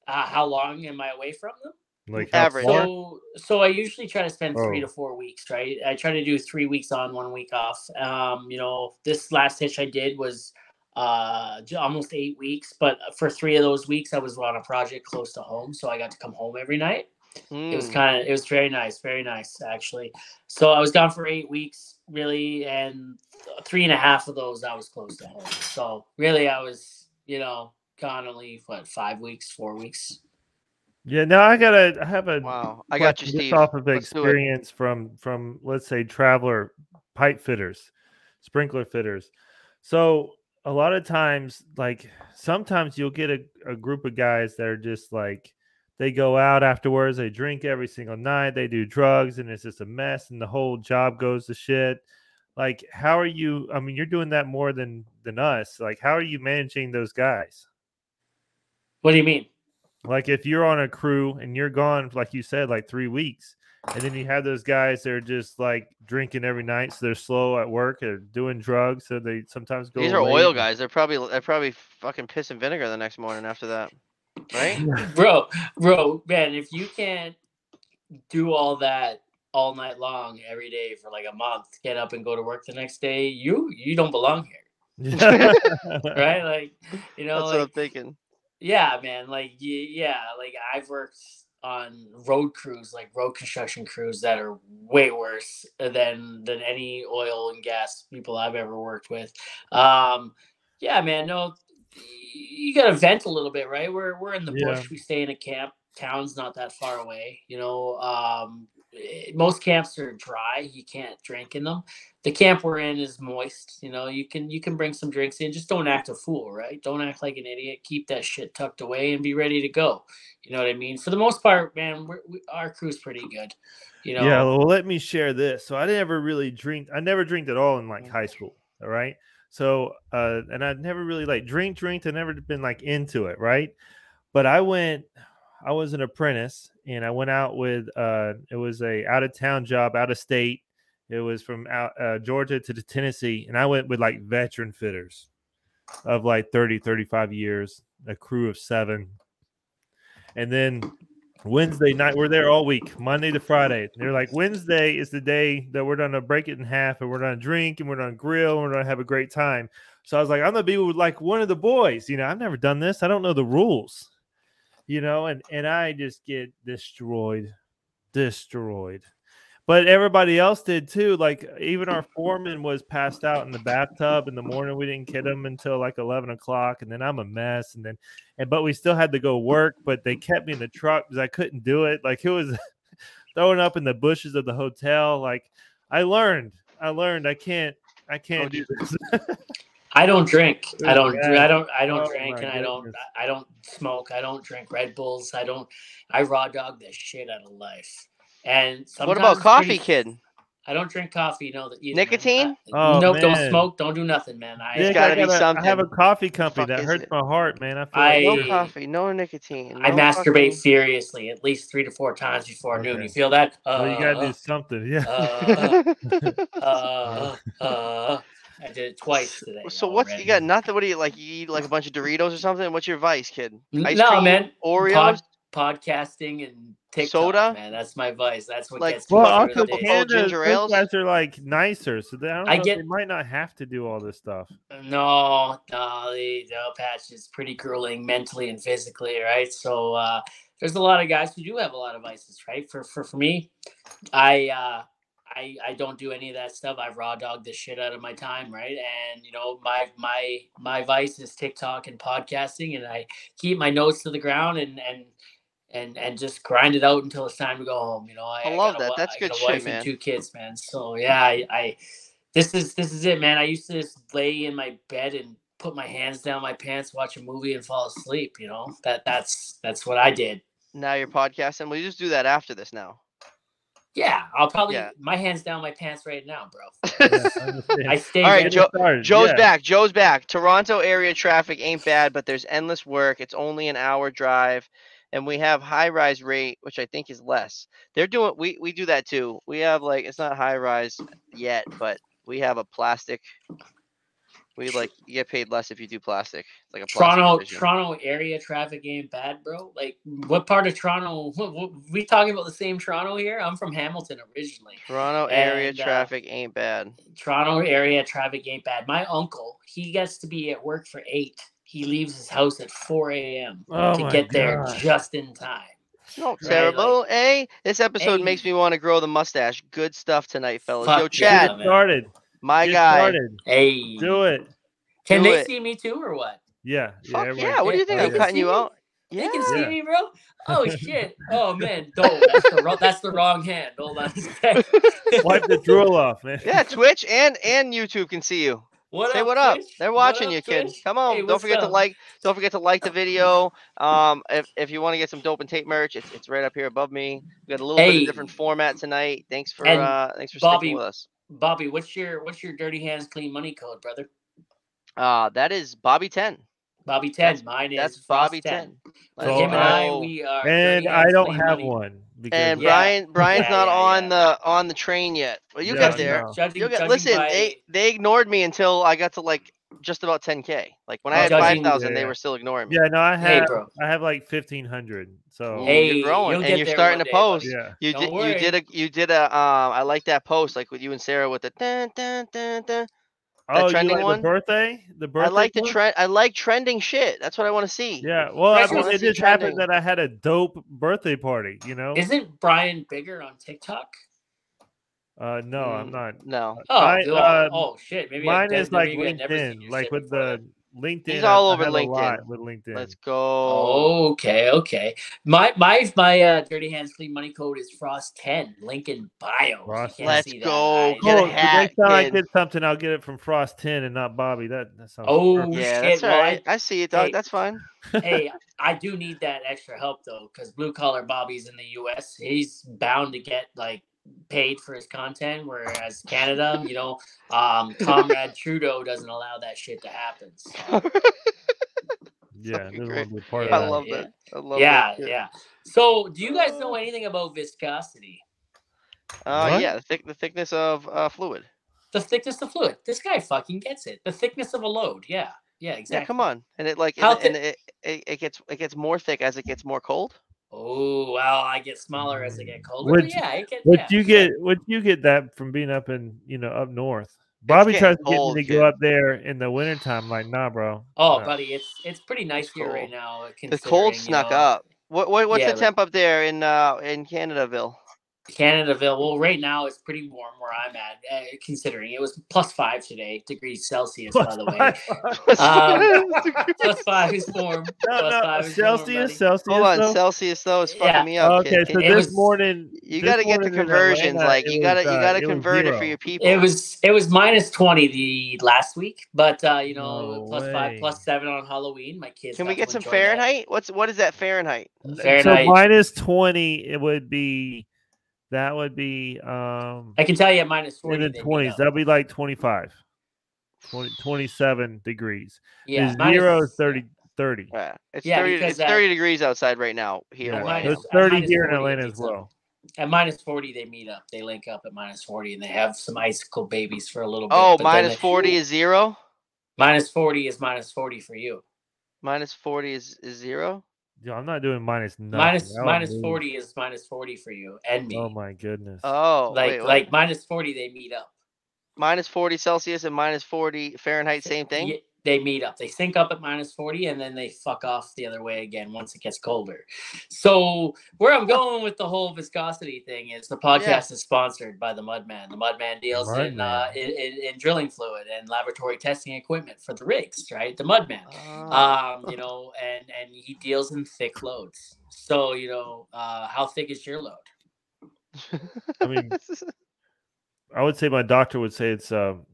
uh, how long am I away from them? Like average. far? So, so I usually try to spend three Oh. to four weeks, right? I try to do three weeks on, one week off. Um, you know, this last hitch I did was uh almost eight weeks, but for three of those weeks I was on a project close to home, so I got to come home every night. It was Mm. kind of, it was very nice, very nice actually. So I was gone for eight weeks, really, and three and a half of those I was close to home. So really, I was, you know, gone only what five weeks, four weeks. Yeah, no, I gotta I have a Wow, I got you, question just Steve. off of Let's experience from from let's say traveler pipe fitters, sprinkler fitters. So a lot of times, like sometimes you'll get a, a group of guys that are just like they go out afterwards, they drink every single night, they do drugs, and it's just a mess, and the whole job goes to shit. Like, how are you? I mean, you're doing that more than than us. Like, how are you managing those guys? What do you mean? Like if you're on a crew and you're gone, like you said, like three weeks, and then you have those guys that are just like drinking every night, so they're slow at work they're doing drugs, so they sometimes go. These are late oil guys. They're probably they're probably fucking piss and vinegar the next morning after that, right? bro, bro, man, if you can't do all that all night long every day for like a month, get up and go to work the next day, you you don't belong here, right? Like, you know, That's what I'm thinking. Yeah, man, like yeah, like I've worked on road crews, like road construction crews that are way worse than than any oil and gas people I've ever worked with. Um, yeah, man, no, you got to vent a little bit, right? We're we're in the Yeah. bush. We stay in a camp. Town's not that far away, you know. Um, eh, most camps are dry. You can't drink in them. The camp we're in is moist. You know, you can you can bring some drinks in. Just don't act a fool, right? Don't act like an idiot. Keep that shit tucked away and be ready to go. You know what I mean? For the most part, man, we're, we, our crew's pretty good. You know, Yeah, well, let me share this. So I never really drink. I never drank at all in like high school. All right. So, uh, and I'd never really like drink, drink. I never been like into it. Right. But I went, I was an apprentice and I went out with, uh, it was a out of town job, out of state. It was from out, uh, Georgia to the Tennessee. And I went with like veteran fitters of like 30, 35 years, a crew of seven. And then Wednesday night, we're there all week, Monday to Friday. They're like, Wednesday is the day that we're gonna break it in half and we're gonna drink and we're gonna grill and we're gonna have a great time. So I was like, I'm gonna be with like one of the boys. You know, I've never done this. I don't know the rules. You know, and and I just get destroyed, destroyed. But everybody else did too. Like even our foreman was passed out in the bathtub in the morning. We didn't get him until like eleven o'clock, and then I'm a mess. And then, and but we still had to go work. But they kept me in the truck because I couldn't do it. Like it was throwing up in the bushes of the hotel. Like I learned, I learned. I can't, I oh, can't do this. I don't drink. I don't. Yeah. I don't. I don't Oh drink, my and I don't. I don't smoke. I don't drink Red Bulls. I don't. I raw dog the shit out of life. And What about coffee, pretty- kid? I don't drink coffee. No, that either. Nicotine? I- Oh, nope. Don't smoke. Don't do nothing, man. I. There's Nick, gotta I be gotta- I have a coffee company Fuck that is hurts it? my heart, man. I feel I- like, No coffee, no nicotine. I no masturbate fucking- furiously at least three to four times before noon. You feel that? Uh, well, you gotta do something. Yeah. uh, uh, uh, I did it twice today. so what's you got? Nothing. What do you like? You eat like a bunch of Doritos or something? What's your vice, kid? Ice no, cream, man. Oreos. Pod, podcasting and TikTok, Soda? man. That's my vice. That's what Like, gets me well, through also the Coca-Cola, day. Canada, ginger those ales? guys are like nicer, so they, I don't I know, get- they might not have to do all this stuff. No, no, the, the patch is pretty grueling mentally and physically, right? So uh, there's a lot of guys who do have a lot of vices, right? For for, for me, I uh, I I don't do any of that stuff. I raw dog the shit out of my time, right? And you know, my my my vice is TikTok and podcasting, and I keep my nose to the ground and and and and just grind it out until it's time to go home. You know, I, I love got a that. wi- That's I good got a shit, man. and two kids, man. So yeah, I, I this is this is it, man. I used to just lay in my bed and put my hands down my pants, watch a movie, and fall asleep. You know that that's that's what I did. Now you're podcasting. We'll just do that after this now. Yeah, I'll probably Yeah. my hands down my pants right now, bro. Yeah, I stay All right. Joe- Joe's yeah. back. Joe's back. Toronto area traffic ain't bad, but there's endless work. It's only an hour drive, and we have high rise rate, which I think is less. They're doing. We we do that too. We have like it's not high rise yet, but we have a plastic. We like you get paid less if you do plastic. It's like a plastic Toronto, division. Toronto area traffic ain't bad, bro. Like, what part of Toronto? What, what, we talking about the same Toronto here? I'm from Hamilton originally. Toronto area and, uh, traffic ain't bad. Toronto area traffic ain't bad. My uncle, he gets to be at work for eight. He leaves his house at 4 a.m. Oh to my get there just in time. It's not Right, terrible, eh? This episode Hey. makes me want to grow the mustache. Good stuff tonight, fellas. Fuck Yo, Chad, man. started. my Get guy. started. Hey, Do it. can do they it. see me too or what? Yeah. Fuck everyone- yeah! What do you think? They I'm cutting you me? out. They can see Yeah. me, bro. Oh shit! Oh man, dope. That's the wrong. That's the wrong hand. Hold on. a sec. Wipe the drool off, man. Yeah, Twitch and and YouTube can see you. What Say up, what up. Twitch? They're watching up, you, kid. Twitch? Come on. Hey, don't forget to like. Don't forget to like the video. Um, if, if you want to get some dope and tape merch, it's, it's right up here above me. We got a little bit Hey. of different format tonight. Thanks for And uh thanks for Bobby- sticking with us. Bobby, what's your what's your dirty hands clean money code, brother? Uh that is Bobby ten. Bobby ten. That's- Mine is That's Frost Bobby 10. ten. So So him and I, we are. And I don't have money. one. Because and Yeah. Brian Brian's Yeah, not yeah, on yeah. the on the train yet. Well, you Yeah, get no. there. Judging, You'll get listen. by, They they ignored me until I got to like just about 10k. Like when I Oh, had judging- 5,000, they Yeah. were still ignoring me. yeah, no, I Hey, have bro. I have like fifteen hundred. So Hey, you're growing and you're starting to post. yeah. You Don't did you did a you did a um I like that post like with you and Sarah with the dun, dun, dun, dun. Oh, you trending like one? the birthday? The birthday. I like the trend. I like trending shit. That's what I want to see. Yeah, well, I mean, it I just see happened that I had a dope birthday party. You know? Isn't Brian bigger on TikTok? Uh, no, I'm Mm, not. No, Oh, I, oh, um, oh, shit. Maybe I- Mine is like maybe I'd never seen LinkedIn, like with the then. LinkedIn. He's I- all over have a lot LinkedIn. with LinkedIn. let's go. Oh, okay, okay. My my my uh, dirty hands clean money code is Frost ten. Link in bio. Frost You can't 10. Let's go. I- Get a Cool. The next time I get something, I'll get it from Frost Ten and not Bobby. That that sounds. Oh, perfect. yeah, that's all well. I, see it, dog. hey. That's fine. hey, I do need that extra help though, because blue collar Bobby's in the U.S. He's bound to get like paid for his content, whereas Canada, you know, um, Comrade Trudeau doesn't allow that shit to happen. So, yeah, this great. one will be part Yeah, of I love yeah. that. I love yeah, that. yeah. So, do you guys know anything about viscosity? Uh, What? yeah, the, thick, the thickness of uh, fluid. The thickness of fluid. This guy fucking gets it. The thickness of a load. Yeah, yeah, exactly. Yeah, come on. And it like How and, and it, it, it gets it gets more thick as it gets more cold. Oh well, I get smaller as I get colder. Would but you- yeah, it gets. Would yeah, you get? Would you get that from being up in you know up north? Bobby tries to get me to kid. go up there in the wintertime. Like, nah, bro. Oh, no. buddy, it's it's pretty nice here right now. The cold considering, you snuck know, up. What, what what's Yeah, the but- temp up there in uh in Canadaville? Canadaville. Well, right now it's pretty warm where I'm at, uh, considering it was plus five today degrees Celsius. by the way, Um, plus five is warm. no, plus no, five is warm, Celsius, buddy. Celsius. Hold on, though? Celsius though is fucking Yeah. me up. Okay, kid. so It this was- morning you got to get the conversions. Atlanta, Like you got to you uh, got to convert it for your people. It was it was minus twenty the last week, but uh, you know No plus five way. plus seven on Halloween. My kids. Can we get some enjoy that. Fahrenheit? What's what is that Fahrenheit? Fahrenheit. So minus twenty, it would be that would be um I can tell you at minus forty. in the they meet twenties. That'd be like 25, 20, 27 degrees. yeah, minus- zero is 30, 30. Yeah, it's Yeah, thirty. because, It's uh, thirty degrees outside right now here. Yeah, minus- It's 30 here in 40 it Atlanta as meets up. well. At minus forty, they meet up. They link up at minus forty, and they have some icicle babies for a little bit. Oh, but then minus they- forty is zero. Minus forty is minus forty for you. Minus forty is, is zero. Yo, I'm not doing minus nothing. Minus I would minus move. forty is minus forty for you and me. Oh my goodness. Oh, like wait, what? like minus forty, they meet up. minus forty Celsius and minus forty Fahrenheit, same thing. Ye- They meet up. They sync up at minus 40 and then they fuck off the other way again once it gets colder. So, where I'm going with the whole viscosity thing is the podcast is sponsored by the Mudman. The Mudman deals in, uh, in, in in drilling fluid and laboratory testing equipment for the rigs, right? The Mudman. Ah. Um, you know, and and he deals in thick loads. So, you know, uh, how thick is your load? I mean, I would say my doctor would say it's um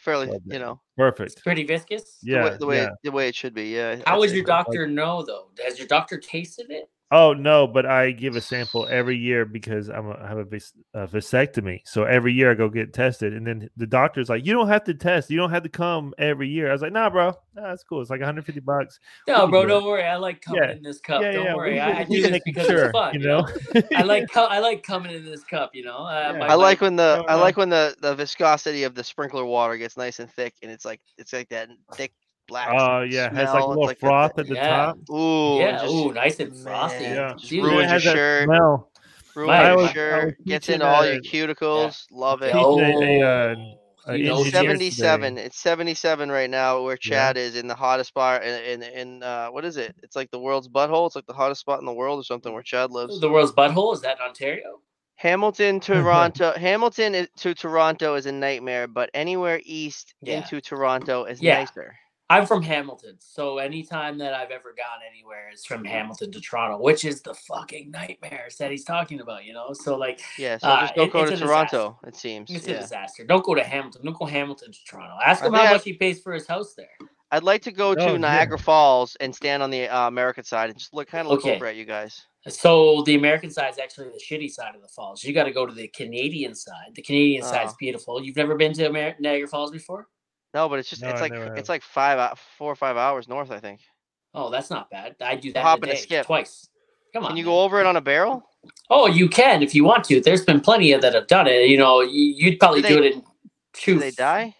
fairly, you know, It's perfect. pretty viscous. the Yeah, way, the way yeah. the way it should be. Yeah. How I'd your so. doctor know though? Has your doctor tasted it? Oh no, but I give a sample every year because I'm a, I have a, vas- a vasectomy. So every year I go get tested, and then the doctor's like, "You don't have to test. You don't have to come every year." I was like, "Nah, bro, nah, that's cool. It's like 150 bucks." No, can bro, do don't worry. I like coming Yeah. in this cup. yeah, don't yeah. worry. we- I, I do can this because sure, it's fun. you know. I like co- I like coming in this cup. You know, uh, Yeah. my- I like when the No, I like when the the viscosity of the sprinkler water gets nice and thick, and it's like it's like that thick black. Oh yeah, it has like a little like froth the- at the Yeah. top. Ooh, yeah, just ooh, nice and frothy. man, Yeah. just Dude, ruins it your has that shirt. smell. Ruins your I was- I shirt. Gets teaching into all your a- cuticles. Love it. Oh, Teaching a- a, uh, Oh, a he knows engineer his- today. 77 it's 77 right now where Yeah. chad is in the hottest spot in, in in uh what is it it's like the world's butthole it's like the hottest spot in the world or something where chad lives The world's butthole is that in Ontario? hamilton toronto hamilton to toronto is a nightmare but anywhere east Yeah. into toronto is Yeah. nicer I'm from Hamilton, so anytime that I've ever gone anywhere is from Hamilton to Toronto, which is the fucking nightmares that he's talking about. You know, so like yeah so Uh, just don't it- go it's to a toronto it seems it's a disaster. Don't go to Hamilton. Don't go Hamilton to Toronto. Ask him think how I- much he pays for his house there. i'd like to go to Oh, yeah. niagara falls and stand on the uh, american side and just look kind of look Okay. over at you guys So the American side is actually the shitty side of the falls. You got to go to the Canadian side. The Canadian side's Oh. beautiful. You've never been to Amer- Niagara Falls before? No but it's just No, it's I like never it's like five hou- four or five hours north i think Oh, that's not bad. I do that hop in and a a day, skip. twice. Come on. can you man. go over it on a barrel Oh, you can if you want to. There's been plenty of that have done it. You know, you- you'd probably Do do they- it in two. do they die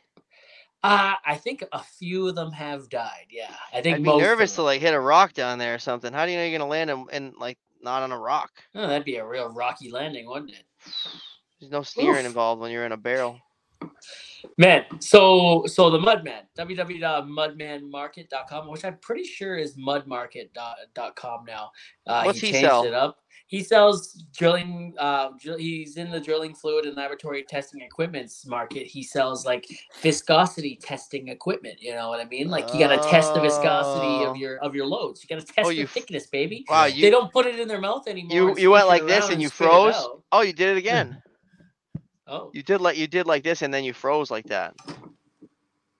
Uh, I think a few of them have died. Yeah, I think I'd be most of nervous to them. like hit a rock down there or something. How do you know you're gonna land in, in like not on a rock? Oh, that'd be a real rocky landing, wouldn't it? There's no steering Oof. involved when you're in a barrel. Man, so so the Mudman, www.mudmanmarket.com, which I'm pretty sure is mudmarket.com now. Uh, What's he he changed sell? it up. He sells drilling. Uh, drill, he's in the drilling fluid and laboratory testing equipments market. He sells like viscosity testing equipment. You know what I mean? Like you got to test the viscosity Oh. of your of your loads. You got to test you the f- thickness, baby. Wow, they don't put it in their mouth anymore. you you went like this around and you froze. Oh, you did it again. Oh, You did like you did like this and then you froze like that.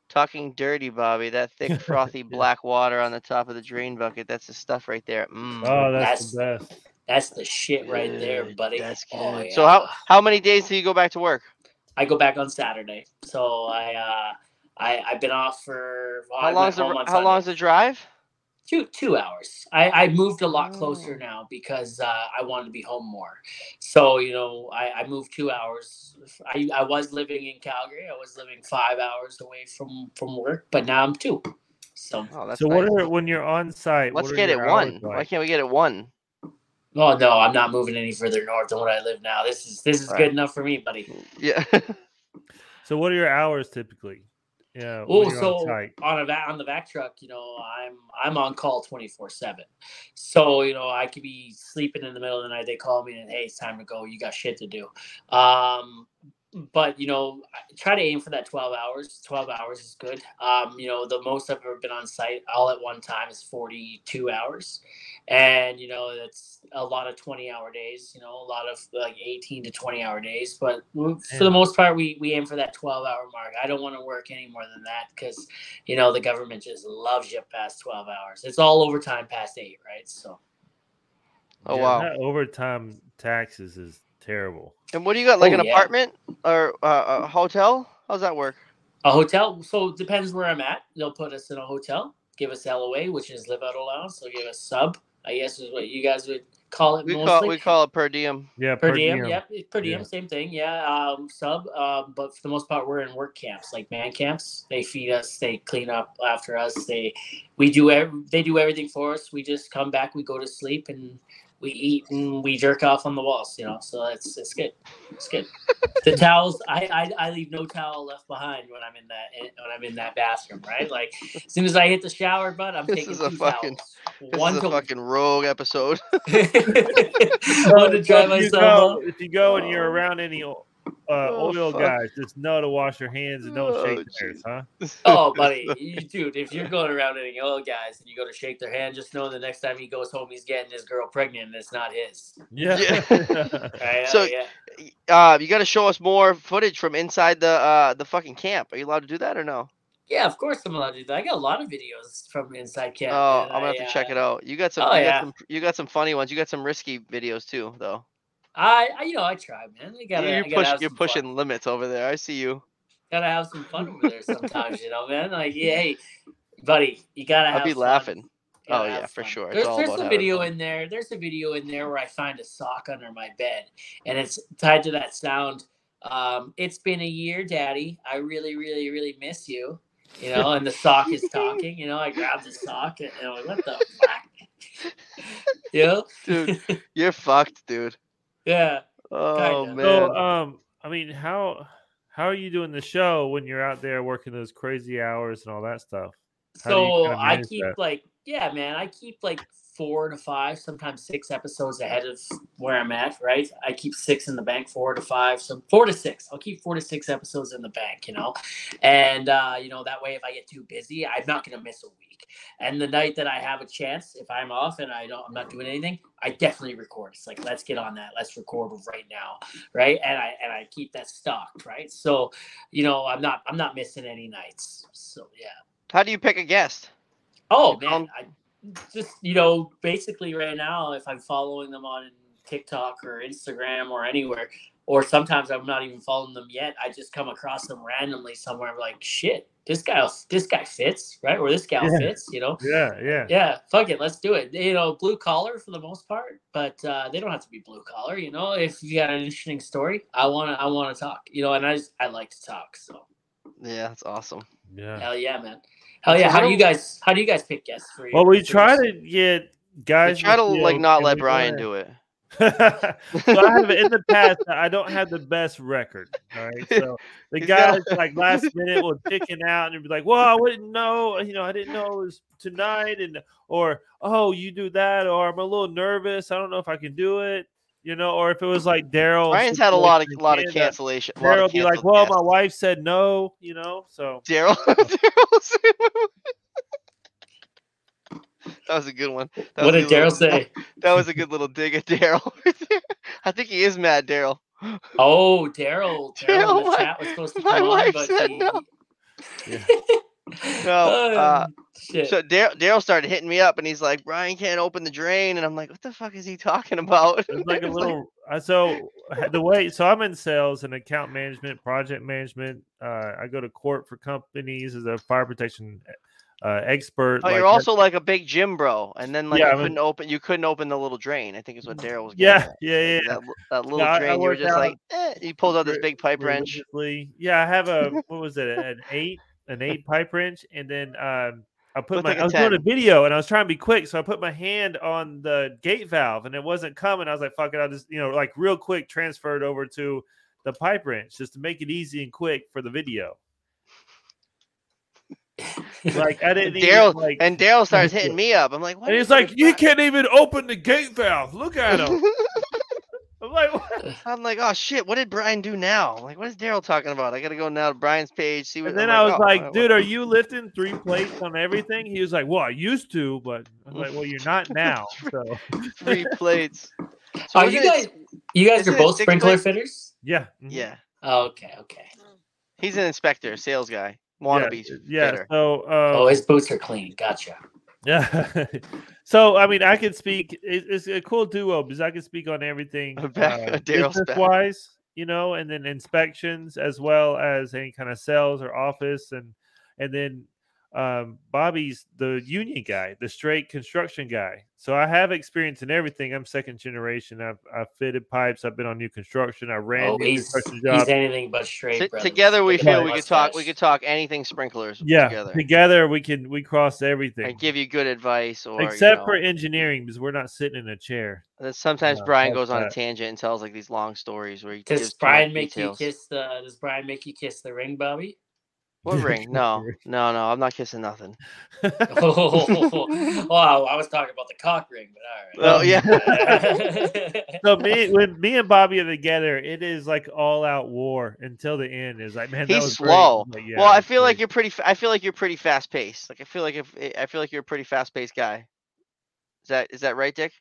Talking dirty, Bobby. That thick, frothy black water on the top of the drain bucket. That's the stuff right there. Mm. Oh, that's, the best. that's the shit right there, Good, buddy. That's good. Oh, So how how many days do you go back to work? I go back on Saturday. So I uh I I've been off for well, How went long's the home r- how long's Sunday. the drive? Two two hours. I I moved a lot Oh. closer now because uh, I wanted to be home more. So you know I I moved two hours. I I was living in Calgary. I was living five hours away from from work, but now I'm two. So Oh, So nice. what are when you're on site? Let's get it your hours one. Why can't we get it one? oh no, I'm not moving any further north than what I live now. This is this is Right. good enough for me, buddy. Yeah. So what are your hours typically? Yeah. Oh, when on on a on the vac truck, you know, I'm I'm on call twenty four seven. So you know, I could be sleeping in the middle of the night. They call me and hey, it's time to go. You got shit to do. Um, but you know, try to aim for that twelve hours. Twelve hours is good. Um, you know, the most I've ever been on site all at one time is forty two hours, and you know, that's a lot of twenty hour days. You know, a lot of like eighteen to twenty hour days. But for the most part, we we aim for that twelve hour mark. I don't want to work any more than that because you know the government just loves you past 12 hours it's all overtime past eight right so Oh Yeah, wow. that overtime taxes is terrible. And what do you got? Like Oh, an yeah. apartment or uh, a hotel? How's that work? a hotel so it depends where i'm at they'll put us in a hotel give us loa which is live out allowance they'll give us sub i guess is what you guys would call it We mostly call we call it per diem. Yeah, per, diem, yep it's per diem Yeah. same thing yeah um sub um but for the most part we're in work camps like man camps they feed us they clean up after us they we do ev- they do everything for us we just come back we go to sleep and we eat and we jerk off on the walls you know so it's it's good. It's good. The towels I, I i leave no towel left behind when i'm in that when i'm in that bathroom right? Like as soon as i hit the shower but i'm This taking is a fucking- towels. This one is a to fucking rogue episode. one to dry if, you myself go, if you go and you're around any o- uh, Oh, oil fuck. guys, just know to wash your hands and don't Oh, shake theirs, huh? Oh, buddy, you, dude, if you're going around any oil guys and you go to shake their hand, just know the next time he goes home, he's getting his girl pregnant and it's not his. Yeah. Right? So- yeah. Uh, you got to show us more footage from inside the uh the fucking camp. Are you allowed to do that or no? Yeah, of course I'm allowed to do that. I got a lot of videos from inside camp. oh, man. I'm gonna have I, to check uh, it out. You got some. oh, you, yeah. got some you got some funny ones. You got some risky videos too, though. I, I, you know, I try, man. I gotta, you're gotta push, you're pushing Fun. limits over there. I see you. Gotta have some fun over there sometimes, you know, man. Like, yeah, hey, buddy, you gotta I'll be fun. laughing. Oh, yeah, for fun. sure. It's There's, there's a video fun. in there. There's a video in there where I find a sock under my bed, and it's tied to that sound. Um, it's been a year, Daddy. I really, really, really miss you. You know, and the sock is talking. You know, I grab the sock and I'm like, what the fuck? you know, Dude, you're fucked, dude. Yeah. Oh Kinda. man. So, um, I mean, how how are you doing the show when you're out there working those crazy hours and all that stuff? How So kinda I keep that? like, yeah, man, I keep like four to five, sometimes six episodes ahead of where I'm at, right? I keep six in the bank, four to five, so four to six. I'll keep four to six episodes in the bank, you know, and uh, you know that way, if I get too busy, I'm not gonna miss a week. And the night that I have a chance, if I'm off and I don't, I'm not doing anything, I definitely record. It's like let's get on that, let's record right now, right? And I and I keep that stocked, right? So, you know, I'm not I'm not missing any nights. So yeah. How do you pick a guest? Oh man, I just you know basically right now if I'm following them on TikTok or Instagram or anywhere, or sometimes I'm not even following them yet. I just come across them randomly somewhere. I'm like, shit, this guy, this guy fits, right? Or this gal Yeah. fits, you know? Yeah, yeah. Yeah, fuck it, let's do it. You know, blue collar for the most part, but uh, they don't have to be blue collar. You know, if you got an interesting story, I wanna, I wanna talk. You know, and I just, I like to talk. So Yeah, that's awesome. Yeah. hell yeah, man. Hell yeah. what How do do- you guys, how do you guys pick guests for you? Well, we try to get I guys. try to like you, not let Brian wanna- do it. so I have in the past. I don't have the best record. All right, so the He's guys like last minute will chicken out and be like, "Well, I wouldn't know. You know, I didn't know it was tonight," and or "Oh, you do that," or "I'm a little nervous. I don't know if I can do it." You know, or if it was like Daryl. Brian's had a lot of situation lot of uh, cancellation. Daryl of be like, "Well, guests. my wife said no." You know, so Daryl. That was a good one. That what was a did good Daryl little- say? That was a good little dig at Daryl. I think he is mad, Daryl. Oh, Daryl. Daryl Daryl, in the my- chat was supposed to my come on, but said he... no. Yeah. No, uh, Oh, shit. So Daryl started hitting me up, and he's like, "Brian can't open the drain," and I'm like, "What the fuck is he talking about?" It's like a little. uh, so the way, so I'm in sales and account management, project management. Uh, I go to court for companies as a fire protection uh, expert. Oh, like you're also like a big gym bro, and then like Yeah, you I'm couldn't open you couldn't open the little drain. I think is what Daryl was. yeah, at. yeah, yeah. That, that little I- I drain, you were just out like, eh. he pulls out this big pipe wrench. Yeah, I have a what was it? An eight, an eight pipe wrench, and then um, I put my. like I was doing a video, and I was trying to be quick, so I put my hand on the gate valve, and it wasn't coming. I was like, "Fuck it!" I just you know like real quick transferred over to the pipe wrench just to make it easy and quick for the video. Like I didn't Daryl like, and Daryl starts hitting me up. I'm like, what and he's like, "You can't even open the gate valve. Look at him." I'm like, what? I'm like, oh shit, what did Brian do now? I'm like, what is Daryl talking about? I gotta go now to Brian's page, see what. And then I'm I was oh, like, what- "Dude, are you lifting three plates on everything?" He was like, "Well, I used to, but I was like, well, you're not now." So three plates. So Are isn't you it- guys? You guys are both sprinkler plates? fitters. yeah, mhm. Yeah, Oh, okay, okay. he's an inspector, sales guy, wannabe. yeah, yeah. So, uh, Oh, his boots are clean. Gotcha. Yeah. so I mean, I can speak. It's a cool duo because I can speak on everything back. uh, Daryl's back. business wise, you know, and then inspections as well as any kind of sales or office, and and then um, Bobby's the union guy, the straight construction guy. So I have experience in everything. I'm second generation. I've I've fitted pipes. I've been on new construction. I ran Oh, new he's, construction he's jobs. anything but straight. T- together we feel we could talk. We could talk anything sprinklers. Yeah, together together we can we cross everything. and give you good advice. Or Except you for engineering, because we're not sitting in a chair. and sometimes Yeah, Brian goes on a tangent and tells like these long stories where he Does gives too much Brian make details. you kiss the? Does Brian make you kiss the ring, Bobby? What ring? No, no, no. I'm not kissing nothing. oh, wow, I was talking about the cock ring, but Well, all yeah. so me when me and Bobby are together, it is like all out war until the end. Is like man, that He's was slow. But yeah, well, I it's feel like you're pretty. I feel like you're pretty fast paced. Like I feel like if I feel like you're a pretty fast paced guy. Is that is that right, Dick?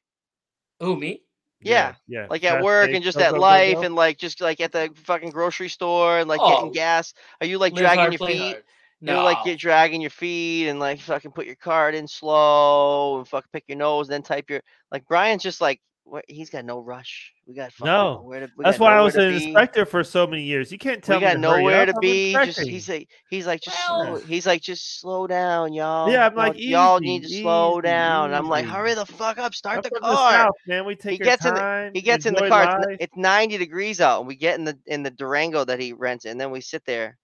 Who me? Yeah, yeah. Like at work and just at life and like just like at the fucking grocery store and like Oh. getting gas. Are you like Live dragging hard, your feet? hard. No, know, like get dragging your feet and like fucking put your card in slow and fucking pick your nose, then type your like Brian's just like what he's got no rush. We got No, nowhere to, we That's got why I was an be. inspector for so many years. You can't tell We me got to nowhere up. to be. Just he's like he's like just Well- slow. He's like just slow down, y'all. Yeah, I'm Y'all- like, y'all need to slow down. And I'm like, hurry the fuck up, start I'm the car. South, man. We take He gets in the- He gets in the car. It's, life. it's 90 degrees out, and we get in the in the Durango that he rents, and then we sit there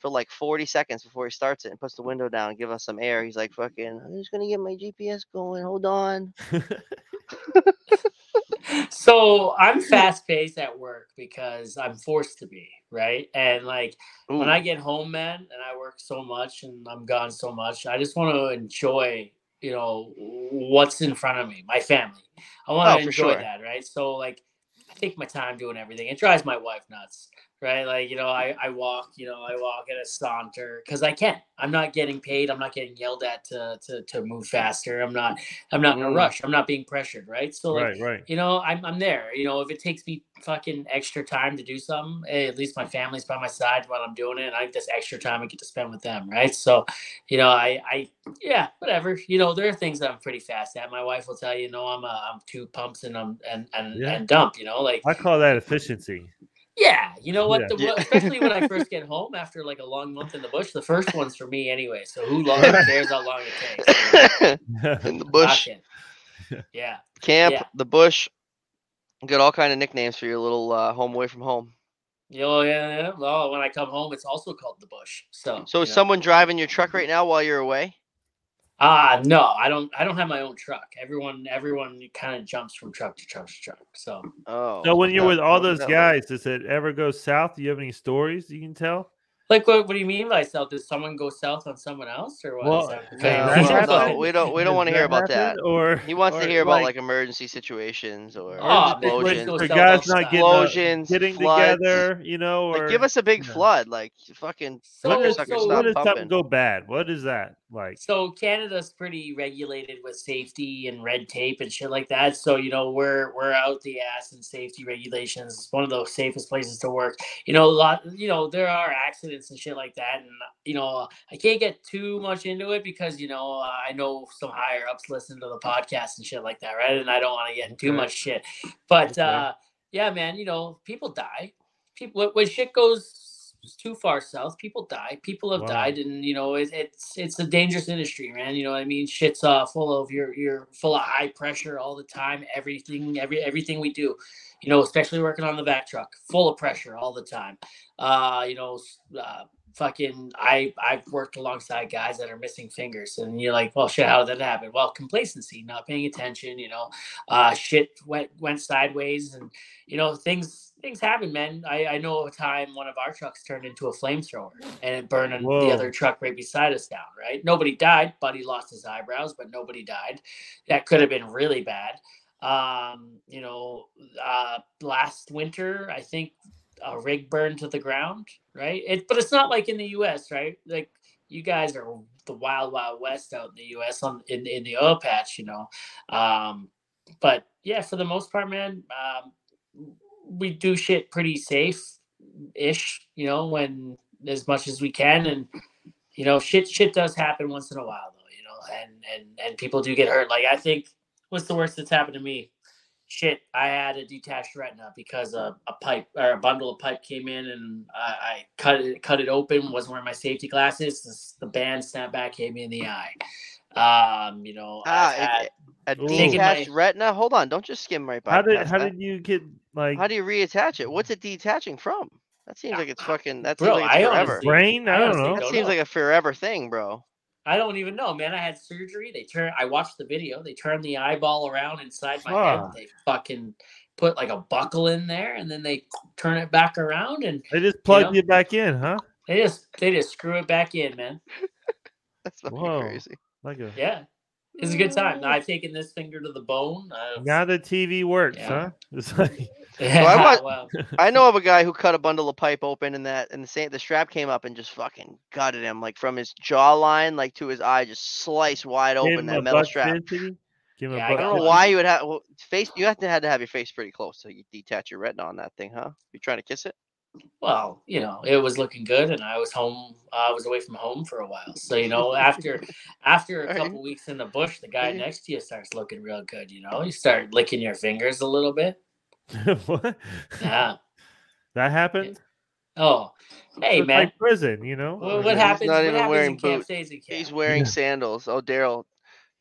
for like 40 seconds before he starts it and puts the window down and give us some air. He's like, "Fucking, I'm just gonna get my GPS going. Hold on." So I'm fast paced at work because I'm forced to be, right? And like when I get home, man, and I work so much and I'm gone so much, I just want to enjoy, you know, what's in front of me, my family. I want Oh, to for enjoy sure. that, right? So like I take my time doing everything. It drives my wife nuts, right? Like, you know, I, I walk, you know, I walk at a saunter because I can't. I'm not getting paid. I'm not getting yelled at to to, to move faster. I'm not I'm not in a Mm. rush. I'm not being pressured, right? So like right, right. you know, I'm, I'm there. You know, if it takes me fucking extra time to do something, eh, at least my family's by my side while I'm doing it. And I have this extra time I get to spend with them, right? So, you know, I, I, yeah, whatever. You know, there are things that I'm pretty fast at. My wife will tell you, no, I'm, a, I'm two pumps and I'm and and, Yeah. and dump. You know, like I call that efficiency. Yeah, you know what? Yeah. The, Yeah. especially when I first get home after like a long month in the bush. The first one's for me anyway. So who long cares how long it takes? in the bush, Yeah. camp, yeah. the bush. Got all kind of nicknames for your little uh, home away from home. Oh yeah, yeah. Well, when I come home, it's also called the bush. So, So is know. someone driving your truck right now while you're away? Ah, no, I don't. I don't have my own truck. Everyone, everyone kind of jumps from truck to truck to truck. So, Oh. so when you're no, with all those no. guys, does it ever go south? Do you have any stories you can tell? like, what, what do you mean by south? Does someone go south on someone else, or what? Well, Is that- uh, No, well, no, we don't. We don't want to hear about that. Or He wants to hear about like emergency situations or Oh, man, explosions. Goes for guys not getting, Explosions, uh, getting floods. together, you know, or Like, give us a big yeah. flood. Like, fucking So- sucker, so sucker, when does something go bad? What is that like? So Canada's pretty regulated with safety and red tape and shit like that. So you know we're we're out the ass in safety regulations. It's one of the safest places to work. You know a lot. You know there are accidents and shit like that, and you know I can't get too much into it because you know I know some higher ups listen to the podcast and shit like that, right? And I don't want to get in too Okay. much shit. But Okay. uh, yeah, man, you know people die. People when shit goes too far south, people die. People have Wow. died, and you know it, it's it's a dangerous industry, man. You know what I mean? Shit's uh, full of you're you're full of high pressure all the time. Everything every everything we do, you know, especially working on the back truck, full of pressure all the time. Uh, you know, uh, fucking I I've worked alongside guys that are missing fingers, and you're like, well, shit, how did that happen? Well, complacency, not paying attention. You know, uh, shit went went sideways, and you know things things happen, man. I, I know a time one of our trucks turned into a flamethrower and it burned the other truck right beside us down. Right, nobody died. Buddy lost his eyebrows, but nobody died. That could have been really bad. Um, you know, uh, last winter, I think a rig burned to the ground. Right, it, but it's not like in the U.S. Right, like you guys are the wild, wild west out in the U.S. on in in the oil patch. You know, um, but yeah, for the most part, man. Um, we do shit pretty safe ish, you know, when as much as we can and you know, shit shit does happen once in a while though, you know, and and and people do get hurt. Like I think what's the worst that's happened to me? Shit, I had a detached retina because a, a pipe or a bundle of pipe came in and I, I cut it cut it open, wasn't wearing my safety glasses. The band snapped back, hit me in the eye. Um, you know, Ah, I've had, A Ooh. detached retina. Hold on, don't just skim right by. How did how that. did you get like How do you reattach it? What's it detaching from? That seems like it's fucking. That seems Bro, like it's I forever. honestly- brain? I don't honestly know. That don't seems know. like a forever thing, bro. I don't even know, man. I had surgery. They turn. I watched the video. They turned the eyeball around inside my head. They fucking put like a buckle in there, and then they turn it back around, and They just plugged know? you back in, huh? they just they just screw it back in, man. That's fucking Whoa. crazy. Like a Yeah, it's a good time. I've mm. taken this finger to the bone. I've- now the TV works, Yeah. huh? It's like yeah, I want- well, I know of a guy who cut a bundle of pipe open and that and the same the strap came up and just fucking gutted him like from his jawline like to his eye just sliced wide open him that metal strap. density. Give Yeah, I a I buck don't know why you would have well, face. You have to had to have your face pretty close so you detach your retina on that thing, huh? You trying to kiss it? Well, you know, it was looking good, and I was home. I was away from home for a while, so you know, after after a Right. couple weeks in the bush, the guy Yeah. next to you starts looking real good. You know, you start licking your fingers a little bit. what? Yeah. That happened? Oh, hey It's man, like prison, you know? Well, oh He's what not happens? What even happens wearing in camp boots. stays in camp. He's wearing Yeah. sandals. Oh, Daryl.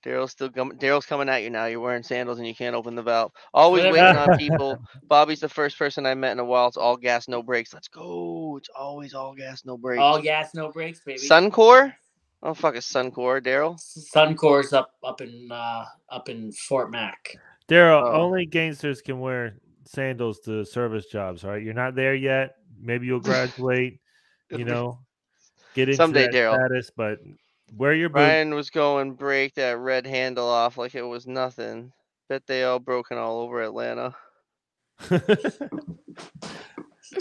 Daryl's still com- Daryl's coming at you now. You're wearing sandals and you can't open the valve. Always waiting on people. Bobby's the first person I met in a while. It's all gas, no brakes. Let's go. It's always all gas, no brakes. All gas, no brakes, baby. Suncor? Oh fuck, it's Suncor, Daryl. Suncor's up up in uh up in Fort Mac. Daryl, Oh. only gangsters can wear sandals to service jobs, all right? You're not there yet. Maybe you'll graduate, you know, get into Someday, that Daryl. status, but wear your boots. Ryan was going break that red handle off like it was nothing. Bet they all broken all over Atlanta.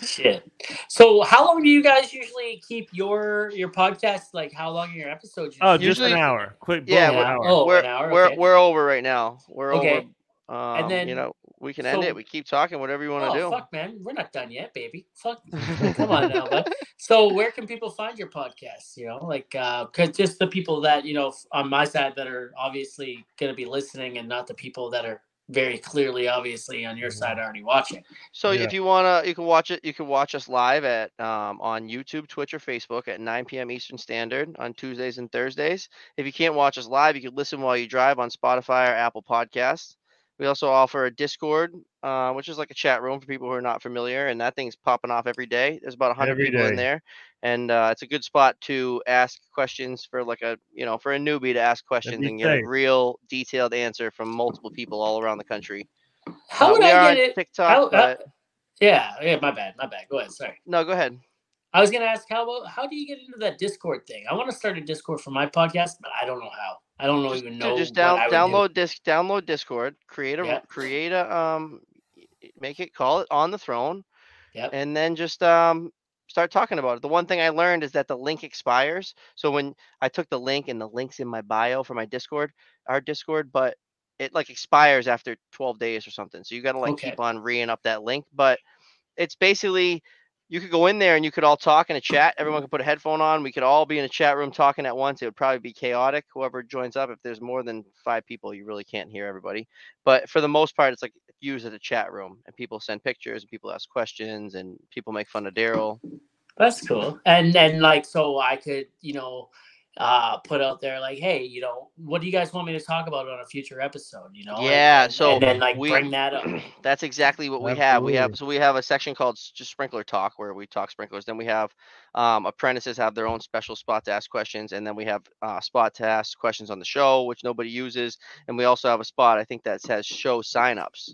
Shit. So how long do you guys usually keep your your podcast? Like how long are your episodes? oh, usually? just an hour. Quick, Yeah, boom, we're- an hour. oh, we're an hour, we're we're over right now. We're Okay. over. Um, then- you know, we can end so- it. We keep talking, whatever you want Oh to do. fuck, man, we're not done yet, baby. Fuck, come on now. But so, where can people find your podcast? You know, like, uh, cause just the people that you know on my side that are obviously going to be listening, and not the people that are very clearly, obviously, on your Mm-hmm. side already watching. So Yeah. if you wanna, you can watch it. You can watch us live at um, on YouTube, Twitch, or Facebook at 9 p.m. Eastern Standard on Tuesdays and Thursdays. If you can't watch us live, you can listen while you drive on Spotify or Apple Podcasts. We also offer a Discord, uh, which is like a chat room for people who are not familiar, and that thing's popping off every day. There's about 100 Every people in there, and uh, it's a good spot to ask questions for like a you know for a newbie to ask questions be and get a real detailed answer from multiple people all around the country. How Uh, would we are I on get it? TikTok, How, uh, but yeah, yeah, my bad, my bad. Go ahead. Sorry. no, go ahead. I was gonna ask how about how do you get into that Discord thing? I want to start a Discord for my podcast, but I don't know how. I don't know just, even know. just down, would do. download disc download discord create a create a um make it call it on the throne Yep. and then just um start talking about it the one thing i learned is that the link expires so when i took the link and the links in my bio for my discord our discord but it like expires after 12 days or something so you got to like Okay. keep on reing up that link but it's basically you could go in there and you could all talk in a chat. Everyone could put a headphone on. We could all be in a chat room talking at once. It would probably be chaotic. Whoever joins up, if there's more than five people, you really can't hear everybody. But for the most part, it's like used as a chat room, and people send pictures, and people ask questions, and people make fun of Daryl. That's cool. And then like so I could, you know, uh put out there like, hey, you know, what do you guys want me to talk about on a future episode? You know? Yeah, and, so and then like we- bring that up. That's exactly what we have. We have so we have a section called just sprinkler talk where we talk sprinklers. Then we have um, apprentices have their own special spot to ask questions, and then we have uh, spot to ask questions on the show, which nobody uses. And we also have a spot I think that says show signups.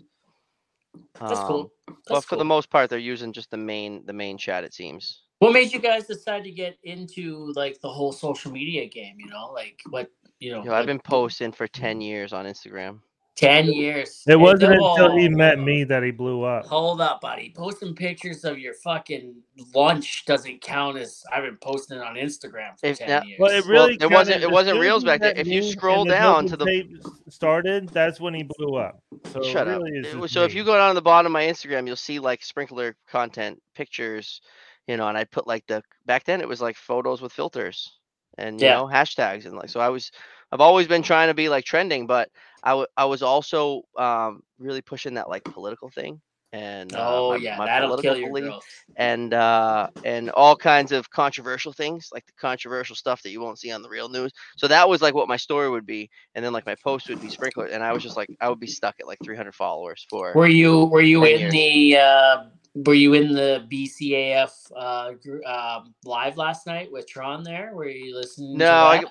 That's Um, cool. but That's for the most part, they're using just the main the main chat. It seems. What made you guys decide to get into like the whole social media game? You know, like what you know. Yo, I've what- been posting for ten years on Instagram. ten years. It wasn't no- until he met me that he blew up. Hold up, buddy. Posting pictures of your fucking lunch doesn't count as I've been posting on Instagram for If ten that- years. Well, it Well, really it wasn't- it wasn't as reels back then. If you scroll and the down to the- tape started, that's when he blew up. So Shut up. really is It just So if you go down to the bottom of my Instagram, you'll see like sprinkler content, pictures, you know, and I put like the back then it was like photos with filters and you Yeah. know hashtags and like so I was I've always been trying to be like trending, but I wa- I was also um, really pushing that like political thing and uh, oh my- yeah, my that'll kill your belief growth. and uh and all kinds of controversial things like the controversial stuff that you won't see on the real news so that was like what my story would be and then like my post would be sprinkler and i was just like i would be stuck at like 300 followers for Were you were you in years. the uh, were you in the BCAF uh, gr- um, live last night with Tron? There, were you listening? No, to I-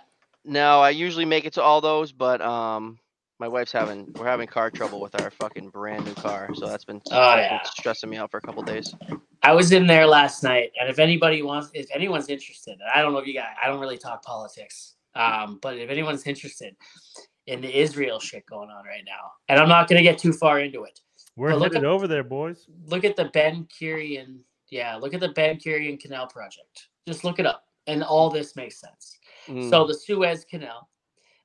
no i usually make it to all those but um my wife's having we're having car trouble with our fucking brand new car so that's been, Oh, that's been stressing me out for a couple days I was in there last night, and if anybody wants, if anyone's interested, and I don't know if you guys, I don't really talk politics, um, but if anyone's interested in the Israel shit going on right now, and I'm not going to get too far into it, We're Well, look headed at- over there, boys. look at the Ben Gurion, yeah, look at the Ben Gurion Canal project. Just look it up, and all this makes sense. Mm. So the Suez Canal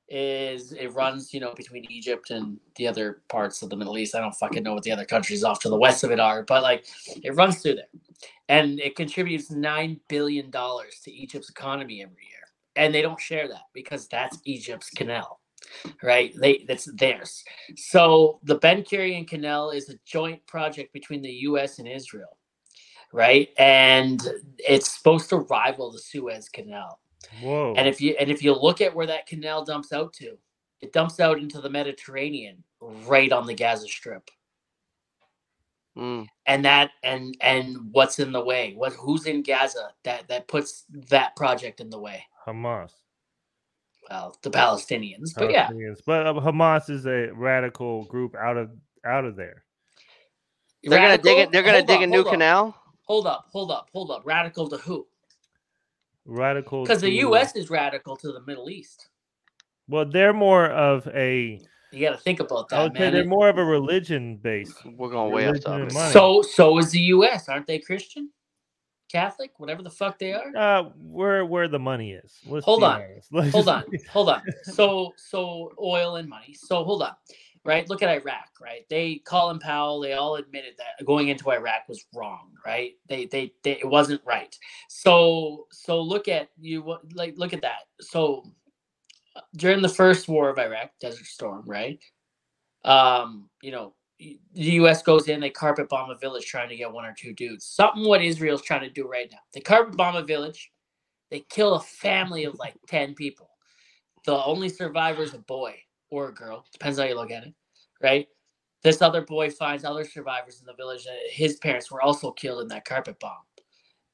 is it runs, you know, between Egypt and the other parts of the Middle East. I don't fucking know what the other countries off to the west of it are, but like it runs through there. And it contributes nine billion dollars to Egypt's economy every year. And they don't share that because that's Egypt's canal. Right? They that's theirs. So the Ben Gurion Canal is a joint project between the US and Israel. Right? And it's supposed to rival the Suez Canal. Whoa. And if you and if you look at where that canal dumps out to, it dumps out into the Mediterranean, right on the Gaza Strip. Mm. And that and and what's in the way? What who's in Gaza that that puts that project in the way? Hamas. Well, the Palestinians. But yeah, Palestinians. But uh, Hamas is a radical group out of out of there. they're gonna dig it they're gonna hold dig up, a new hold up, canal Hold up, hold up, hold up. Radical to who? Radical. Because the to- U.S. is radical to the Middle East. Well, they're more of a. You got to think about I that, would say man. they're more of a religion based. we're going way off Religion and topic money. So so is the U.S. Aren't they Christian, Catholic, whatever the fuck they are? Uh, where where the money is. Let's Hold on. Hold on. hold on. So so oil and money. So hold on right? Look at iraq right? They colin powell they all admitted that going into iraq was wrong right? They they, they it wasn't right. So so look at you what- like look at that. So during the first war of iraq desert storm right? Um you know the us goes in they carpet bomb a village trying to get one or two dudes. Something what israel's trying to do right now. They carpet bomb a village. They kill a family of like 10 people. The only survivor is a boy or a girl. Depends how you look at it right? This other boy finds other survivors in the village his parents were also killed in that carpet bomb.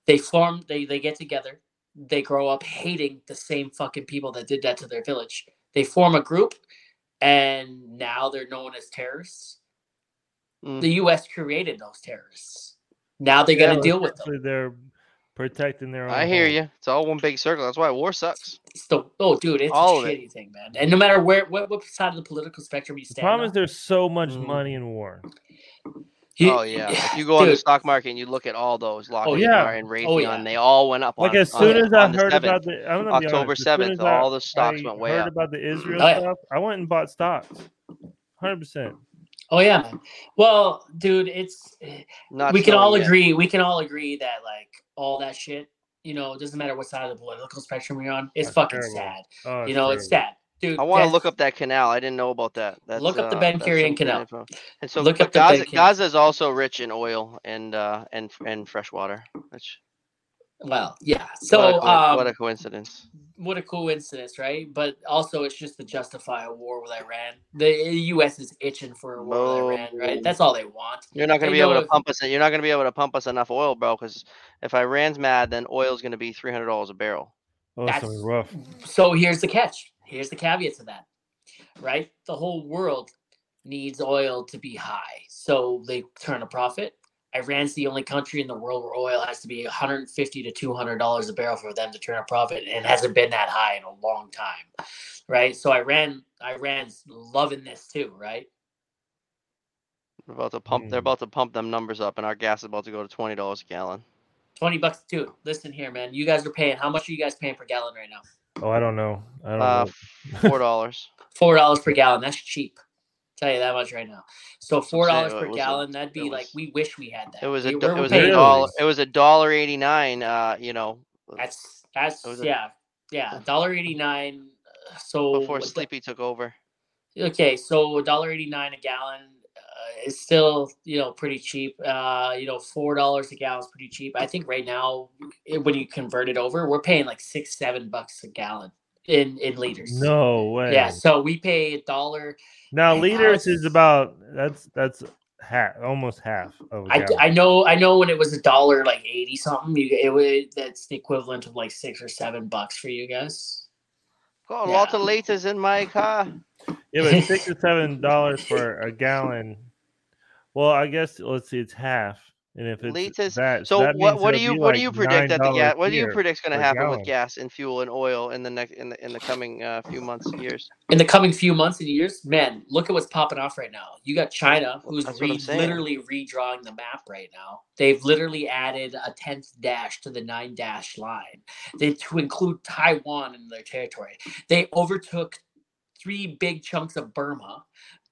They form they, they get together. They grow up hating the same fucking people that did that to their village. They form a group and now they're known as terrorists Mm. the us created those terrorists now they got to deal with them They're protecting their own. i hear home. you it's all one big circle that's why war sucks it's the oh dude it's All a of it. shitty thing man and no matter where what, what side of the political spectrum you The stand problem on, is there's so much Mhm. money in war. you- oh yeah if you go on the stock market and you look at all those Lockheed yeah. and Raytheon, Oh, yeah. they all went up Like on, as soon the- as I heard 7th. about the, I'm October honest, as soon 7th, as I- all the stocks I went way heard up. about the Israel Oh, yeah. stuff. I went and bought stocks. Hundred percent. Oh yeah man well dude it's Not we can all yet. agree we can all agree that like all that shit you know it doesn't matter what side of the political spectrum you're on it's That's fucking terrible. sad Oh, you know it's sad dude I want to look up that canal. I didn't know about that. That's, Look up the uh, Ben that's Gurion Canal. info. And so, Look up Gaza, Gurion- Gaza is also rich in oil and uh, and and fresh water. Which well yeah what, so a, um what a coincidence. What a coincidence, right? But also, it's just to justify a war with Iran. The U.S. is itching for a war with Iran, right? That's all they want. You're not going to be able to if- pump us. You're not going to be able to pump us enough oil, bro. Because if Iran's mad, then oil's going to be three hundred dollars a barrel. Oh, it's gonna rough. So here's the catch. Here's the caveat to that, right? The whole world needs oil to be high, so they turn a profit. Iran's the only country in the world where oil has to be 150 to 200 dollars a barrel for them to turn a profit, and hasn't been that high in a long time, right? So Iran, Iran's loving this too, right? We're about to pump. They're Mm. about to pump them numbers up, and our gas is about to go to twenty dollars a gallon. 20 bucks too. Listen here, man. You guys are paying. How much are you guys paying per gallon right now? Oh, I don't know. I don't Uh, know. four dollars. Four dollars per gallon. That's cheap. Tell you that much right now. So four dollars per was a- gallon. That'd be it like we wish we had that. It was a do- it was a dollar. It was a dollar eighty nine. Uh, you know, That's that's It was a- yeah yeah dollar eighty nine. So before the- Sleepy took over. okay, so dollar eighty nine a gallon uh, is still you know pretty cheap. Uh, you know four dollars a gallon is pretty cheap. I think right now it- when you convert it over, we're paying like six seven bucks a gallon in in liters. No way. Yeah, so we pay a dollar. Now Hey, liters is about that's that's half, almost half of a I, gallon. I know I know when it was a dollar like eighty something, you it would that's the equivalent of like six or seven bucks for you guys. Got a Yeah. lot of liters in my car. Yeah, but six or seven dollars for a gallon. Well, I guess let's see, it's half. And if it's Liters- that, So that what means what do you be what do you predict that the gas what do you here predict's going to per happen with gas and fuel and oil in the next in the in the coming uh, few months years? In the coming few months and years, man, look at what's popping off right now. You got China, who's re- literally redrawing the map right now. They've literally added a tenth dash to the nine dash line. They to include Taiwan in their territory. They overtook three big chunks of Burma.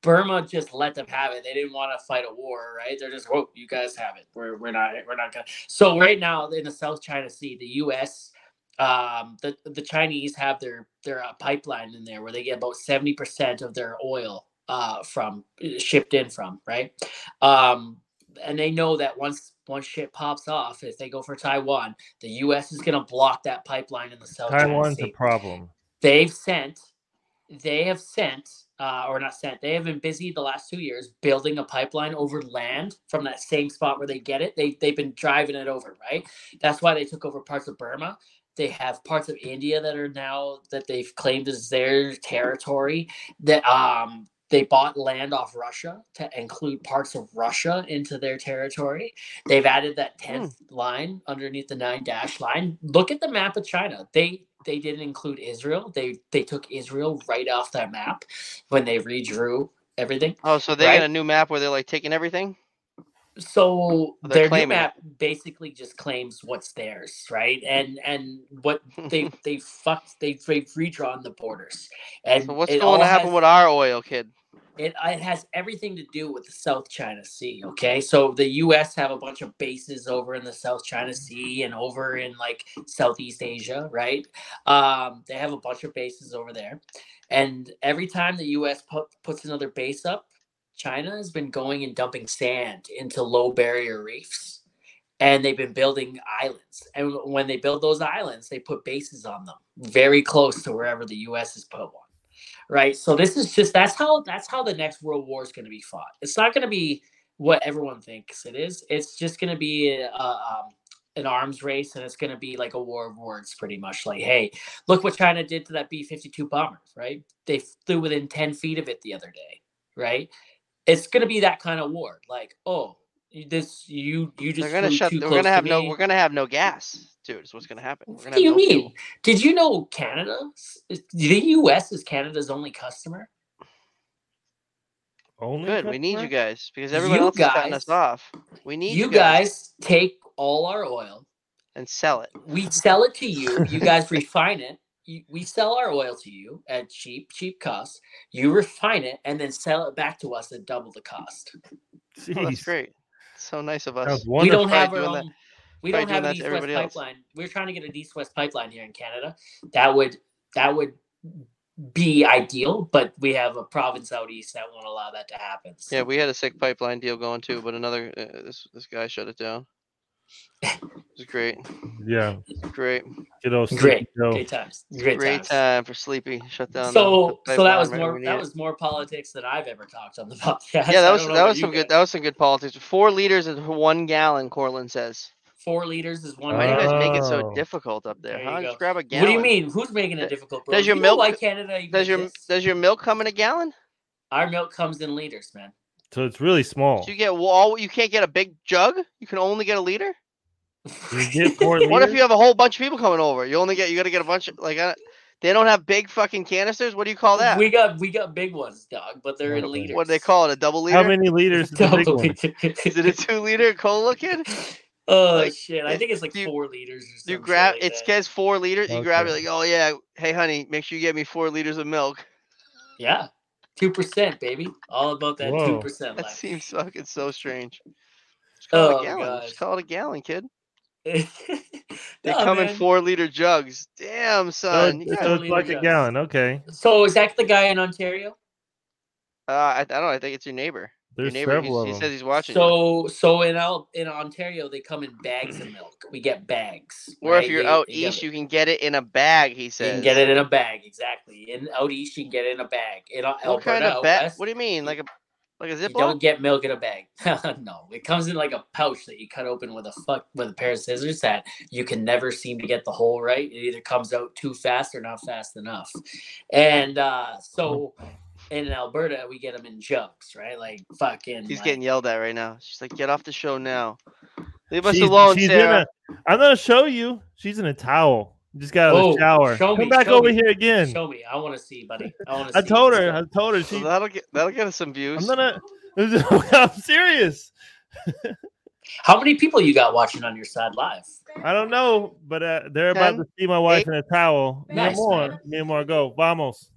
Burma just let them have it. They didn't want to fight a war, right? They're just, oh, you guys have it. We're, we're not we're not gonna. So right now in the South China Sea, the U.S. Um, the the Chinese have their their uh, pipeline in there where they get about seventy percent of their oil uh, from shipped in from, right? Um, and they know that once once shit pops off, if they go for Taiwan, the U.S. is gonna block that pipeline in the South China Taiwan's Sea a problem. they've sent they have sent uh, or not sent they have been busy the last two years building a pipeline over land from that same spot where they get it they, they've been driving it over right that's why they took over parts of burma they have parts of india that are now that they've claimed as their territory that um they bought land off Russia to include parts of Russia into their territory. They've added that 10th line underneath the nine dash line. Look at the map of China. They they didn't include Israel. They they took Israel right off that map when they redrew everything. Oh, so they Right. got a new map where they're like taking everything. So their new claiming it. map basically just claims what's theirs, right? Hmm. And and what they they fucked they they've redrawn the borders. And So what's going to happen has- with our oil, kid? It, it has everything to do with the South China Sea. Okay, so the U.S. have a bunch of bases over in the South China Sea and over in like Southeast Asia, right? Um, they have a bunch of bases over there, and every time the U.S. Put, puts another base up, China has been going and dumping sand into low barrier reefs. And they've been building islands. And when they build those islands, they put bases on them very close to wherever the US has put one right? So this is just that's how that's how the next world war is going to be fought. It's not going to be what everyone thinks it is. It's just going to be a, um, an arms race and it's going to be like a war of words pretty much. Like hey look what china did to that b-52 bomber right? They flew within 10 feet of it the other day right? It's going to be that kind of war. Like oh this you you just They're gonna shut. too We're gonna to have no. me. We're gonna have no gas, dude. Is what's gonna happen. We're What gonna do you no mean? fuel. Did you know Canada? The U.S. is Canada's only customer. Only Good. We need you guys because everyone You else is cutting us off. We need You guys take all our oil. and sell it. We sell it to you. You guys refine it. We sell our oil to you at cheap, cheap cost. You refine it and then sell it back to us at double the cost. Oh, that's great. So nice of us. Sounds We wonderful. don't have our doing that- own. We don't have that an to east-west everybody else. pipeline. We're trying to get an east-west pipeline here in Canada. That would that would be ideal, but we have a province out east that won't allow that to happen. Yeah, we had a sick pipeline deal going too, but another uh, this this guy shut it down. It was great, Yeah. great, Good old great, Joe. great times, great, great times. time for Sleepy. Shut down. So, the so that was right more that was more politics than I've ever talked on the podcast. Yeah, that was that was some good. guys. That was some good politics. Four liters is one gallon. Cortland says. Four liters is one. Why do you guys make it so Oh. difficult up there? There huh? Just grab a gallon. What do you mean? Who's making it difficult, bro? does your you milk- why Canada Does your exists? does your milk come in a gallon? Our milk comes in liters, man. So it's really small. So you get all. You can't get a big jug. You can only get a liter. You get four What if you have a whole bunch of people coming over? You only get. You got to get a bunch of like. Uh, they don't have big fucking canisters. What do you call that? We got we got big ones, dog, but they're in Okay. liters. what do they call it? A double liter? How many liters is the big Double one? Is it a two liter cola kid? oh Like, shit! I think it's like you- four liters. Or You grab. like It that. says four liters. You grab it like, oh yeah, hey honey, make sure you get me four liters of milk. Yeah, two percent, baby. All about that Whoa. two percent That seems fucking so strange. Just call it Oh, a gallon. gosh. Just call it a gallon, kid. they They come in four liter jugs. Damn, son. it's- You got so got, it's liter like a gallon. Okay. So is that the guy in Ontario? uh, I, I don't know. I think it's your neighbor. There's your neighbor. several he's- of he says he's watching. you. So so in Al- in Ontario they come in bags of milk. We get bags. Or right? if you're They- out they east, you can get it in a bag. He says. you can get it in a bag. Exactly. In out east you can get it in a bag. In What Alberta, kind of bag? west, What do you mean? Like a like a You Ziploc? don't get milk in a bag. no, it comes in like a pouch that you cut open with a fuck with a pair of scissors that you can never seem to get the hole right. It either comes out too fast or not fast enough. And uh, so in Alberta, we get them in jugs, right? Like fucking. He's like- getting yelled at right now. She's like, "Get off the show now. Leave us She's- alone, she's Sarah." A, I'm gonna show you. She's in a towel. Just got out of Oh, the shower. show Come me, back show over me, here again. Show me. I want to see, buddy. I want to. I told her. I told her. So She. that'll get that'll get us some views. I'm gonna. I'm serious. How many people you got watching on your side live? I don't know, but uh, they're about to see my wife in a towel. Me and more. man. Me and more. Go. Vamos.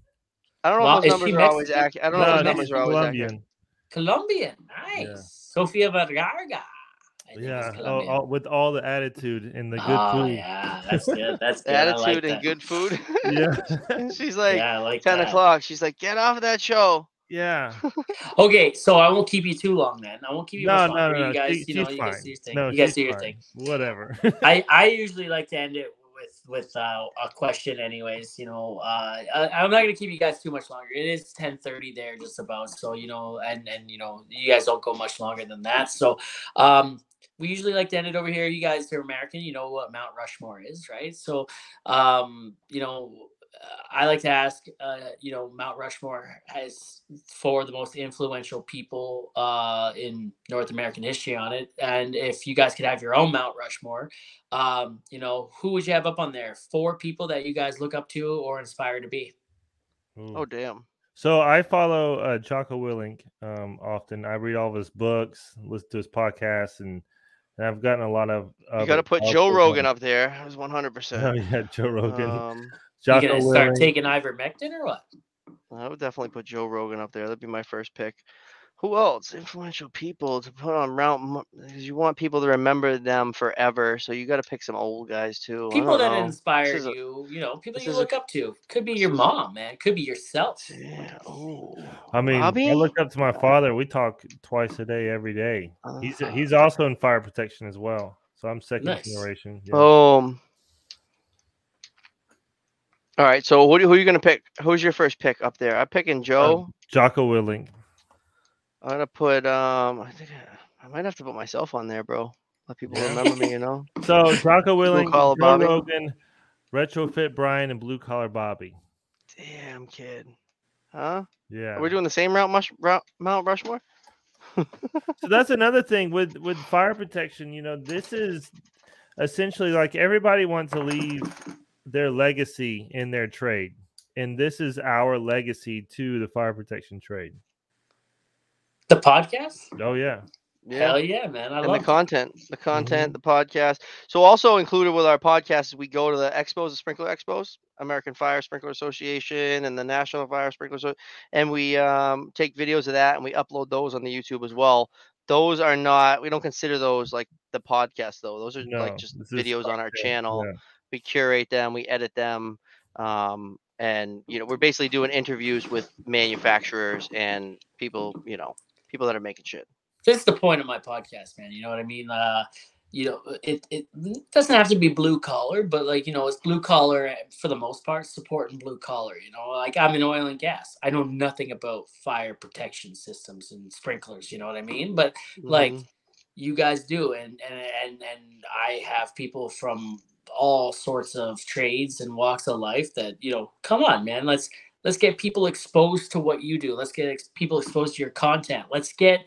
I don't know Well, if those is she numbers are always Mexican? accurate. I don't know if No, those numbers are always accurate. Colombian. Colombian, nice. Yeah. Sofia Vergara. I think is Yeah. Oh, Colombian. all, with all the attitude and the good oh, food. yeah, that's good. That's good. Attitude like and that. good food. Yeah. She's like yeah, like ten that. o'clock. She's like, "Get off of that show." yeah. Okay, so I won't keep you too long then. I won't keep you No, much no, longer. no. You guys, she- you know, you guys fine. do your thing. No, you guys she's do your fine. thing. Whatever. I I usually like to end it with uh, a question, anyways. You know, uh, I, I'm not gonna keep you guys too much longer. It is 10:30 there, just about. So you know, and and you know, you guys don't go much longer than that. So, um, we usually like to end it over here. You guys are American. You know what Mount Rushmore is, right? So, um, you know. Uh, I like to ask, uh, you know, Mount Rushmore has four of the most influential people uh, in North American history on it. And if you guys could have your own Mount Rushmore, um, you know, who would you have up on there? Four people that you guys look up to or inspire to be. Ooh. Oh damn. So I follow uh, Jocko Willink um, often. I read all of his books, listen to his podcasts, and, and I've gotten a lot of. You got to put Joe Rogan up there. That was one hundred Oh percent. yeah, Joe Rogan. Um, You Jocko gonna start Willink. taking ivermectin or what? I would definitely put Joe Rogan up there. That'd be my first pick. Who else? Influential people to put on round because you want people to remember them forever. So you got to pick some old guys too. People that know. inspired is a- you, you know, people you is a- look up to. Could be your this is a- mom, man. Could be yourself. Yeah. Oh. I mean, Bobby? I look up to my father. We talk twice a day, every day. He's Uh, he's also in fire protection as well. So I'm second Nice. generation. yeah. Um. All right. So who who are you gonna pick? Who's your first pick up there? I'm picking Joe. Jocko Willink. I'm gonna put. Um. I think I, I might have to put myself on there, bro. Let people remember me. You know. So Jocko Willink, Joe Bobby. Rogan, Retrofit Brian, and Blue Collar Bobby. Damn kid. Huh? Yeah. We're we doing the same route, mush, route Mount Rushmore? so that's another thing with with fire protection you know this is essentially like everybody wants to leave their legacy in their trade and this is our legacy to the fire protection trade The podcast? oh yeah Hell yeah, man. I and love the it. content, the content, the podcast. So also included with our podcast is we go to the expos, the sprinkler expos, American Fire Sprinkler Association and the National Fire Sprinkler, Asso- and we um, take videos of that and we upload those on the YouTube as well. Those are not, we don't consider those like the podcast though. Those are no like just videos on our channel. yeah. We curate them, we edit them, um, and you know we're basically doing interviews with manufacturers and people, you know, people that are making shit. That's the point of my podcast, man. You know what I mean? Uh, you know, it, it doesn't have to be blue collar, but like, you know, it's blue collar for the most part, supporting blue collar. You know, like I'm in oil and gas. I know nothing about fire protection systems and sprinklers, you know what I mean? But like Mhm. you guys do and and and and I have people from all sorts of trades and walks of life that, you know, come on, man, let's let's get people exposed to what you do. Let's get ex- people exposed to your content. Let's get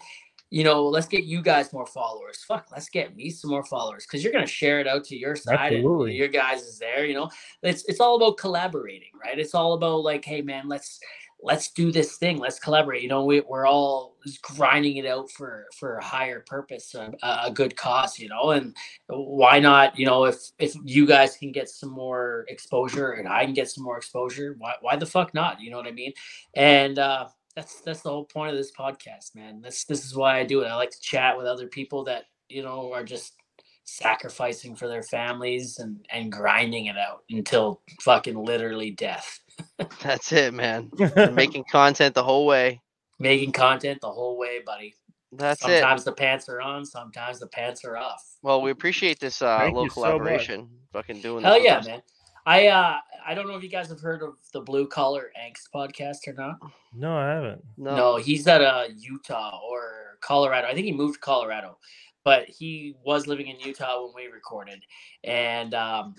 you know, let's get you guys more followers. Fuck, let's get me some more followers because you're gonna share it out to your side Absolutely. and your guys is there. You know, it's it's all about collaborating, right? It's all about like, hey man, let's let's do this thing. Let's collaborate. You know, we, we're all grinding it out for for a higher purpose, a, a good cause. You know, and why not? You know, if if you guys can get some more exposure and I can get some more exposure, why why the fuck not? You know what I mean? And uh, that's that's the whole point of this podcast, man. This this is why I do it. I like to chat with other people that you know are just sacrificing for their families and and grinding it out until fucking literally death. That's it, man. Making content the whole way. Making content the whole way, buddy. That's it. sometimes the pants are on, sometimes the pants are off. Well, we appreciate this uh, Thank little you so collaboration. Fucking doing this. Hell with yeah, us. man. I uh I don't know if you guys have heard of the Blue Collar Angst podcast or not. no, I haven't. No. No, he's at uh, Utah or Colorado. I think he moved to Colorado, but he was living in Utah when we recorded. And um,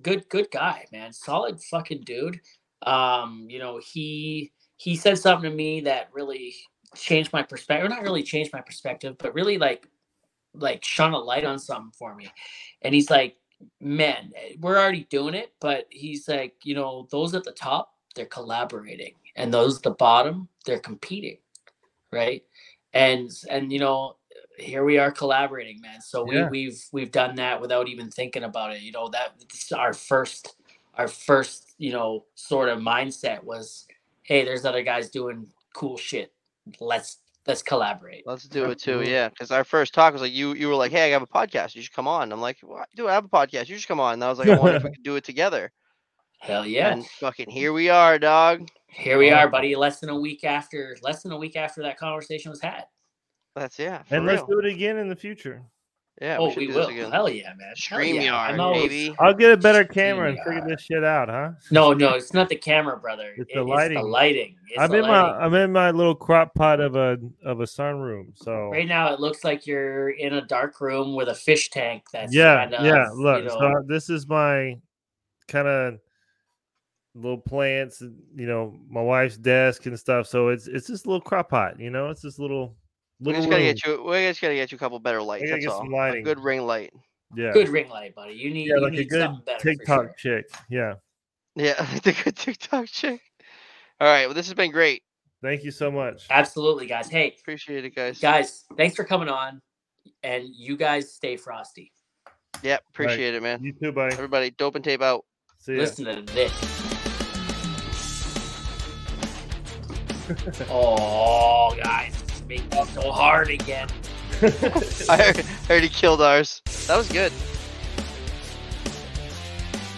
good, good guy, man. Solid fucking dude. Um, you know, he he said something to me that really changed my perspective. Or not really changed my perspective, but really like like shone a light on something for me. And he's like, "Man, we're already doing it," but he's like, you know, those at the top, they're collaborating, and those at the bottom, they're competing, right? And and you know, here we are collaborating, man. So we Yeah. we've we've done that without even thinking about it. You know, that our first our first, you know, sort of mindset was, hey, there's other guys doing cool shit. Let's let's collaborate. Let's do it too, yeah. Because our first talk was like you you were like, Hey, I have a podcast, you should come on. I'm like, What dude, I have a podcast, you should come on. And I was like, I wonder if we could do it together. Hell yeah. And fucking here we are, dog. Here we oh. are, buddy. Less than a week after less than a week after that conversation was had. That's yeah. For And real. let's do it again in the future. yeah, oh, we should we do will. again. Hell yeah, man. Hell yeah. I'm StreamYard, always- baby. I'll get a better camera and figure this shit out, huh? No, no, it's not the camera, brother. It's It- the It's the lighting. lighting. It's I'm the in my. I'm in my little crop pot of a of a sunroom. So Right now, it looks like you're in a dark room with a fish tank. That's yeah, kind of, yeah. you Look, know, so this is my kind of little plants, you know, my wife's desk and stuff. So it's it's this little crop pot, you know, it's this little We little just gotta room. get you we just gotta get you a couple better lights. That's get all. some A good ring light. yeah, good ring light, buddy. You need, yeah, you like a good something better. for TikTok sure. chick. Yeah. Yeah, the good TikTok chick. All right, well this has been great. Thank you so much. Absolutely, guys. Hey, Appreciate it, guys. guys, thanks for coming on, and you guys stay frosty. Yeah, appreciate it, man. You too, buddy. Everybody, dope and tape out. See ya. Listen to this. oh, guys, it's making me so hard again. I heard, heard he killed ours. That was good.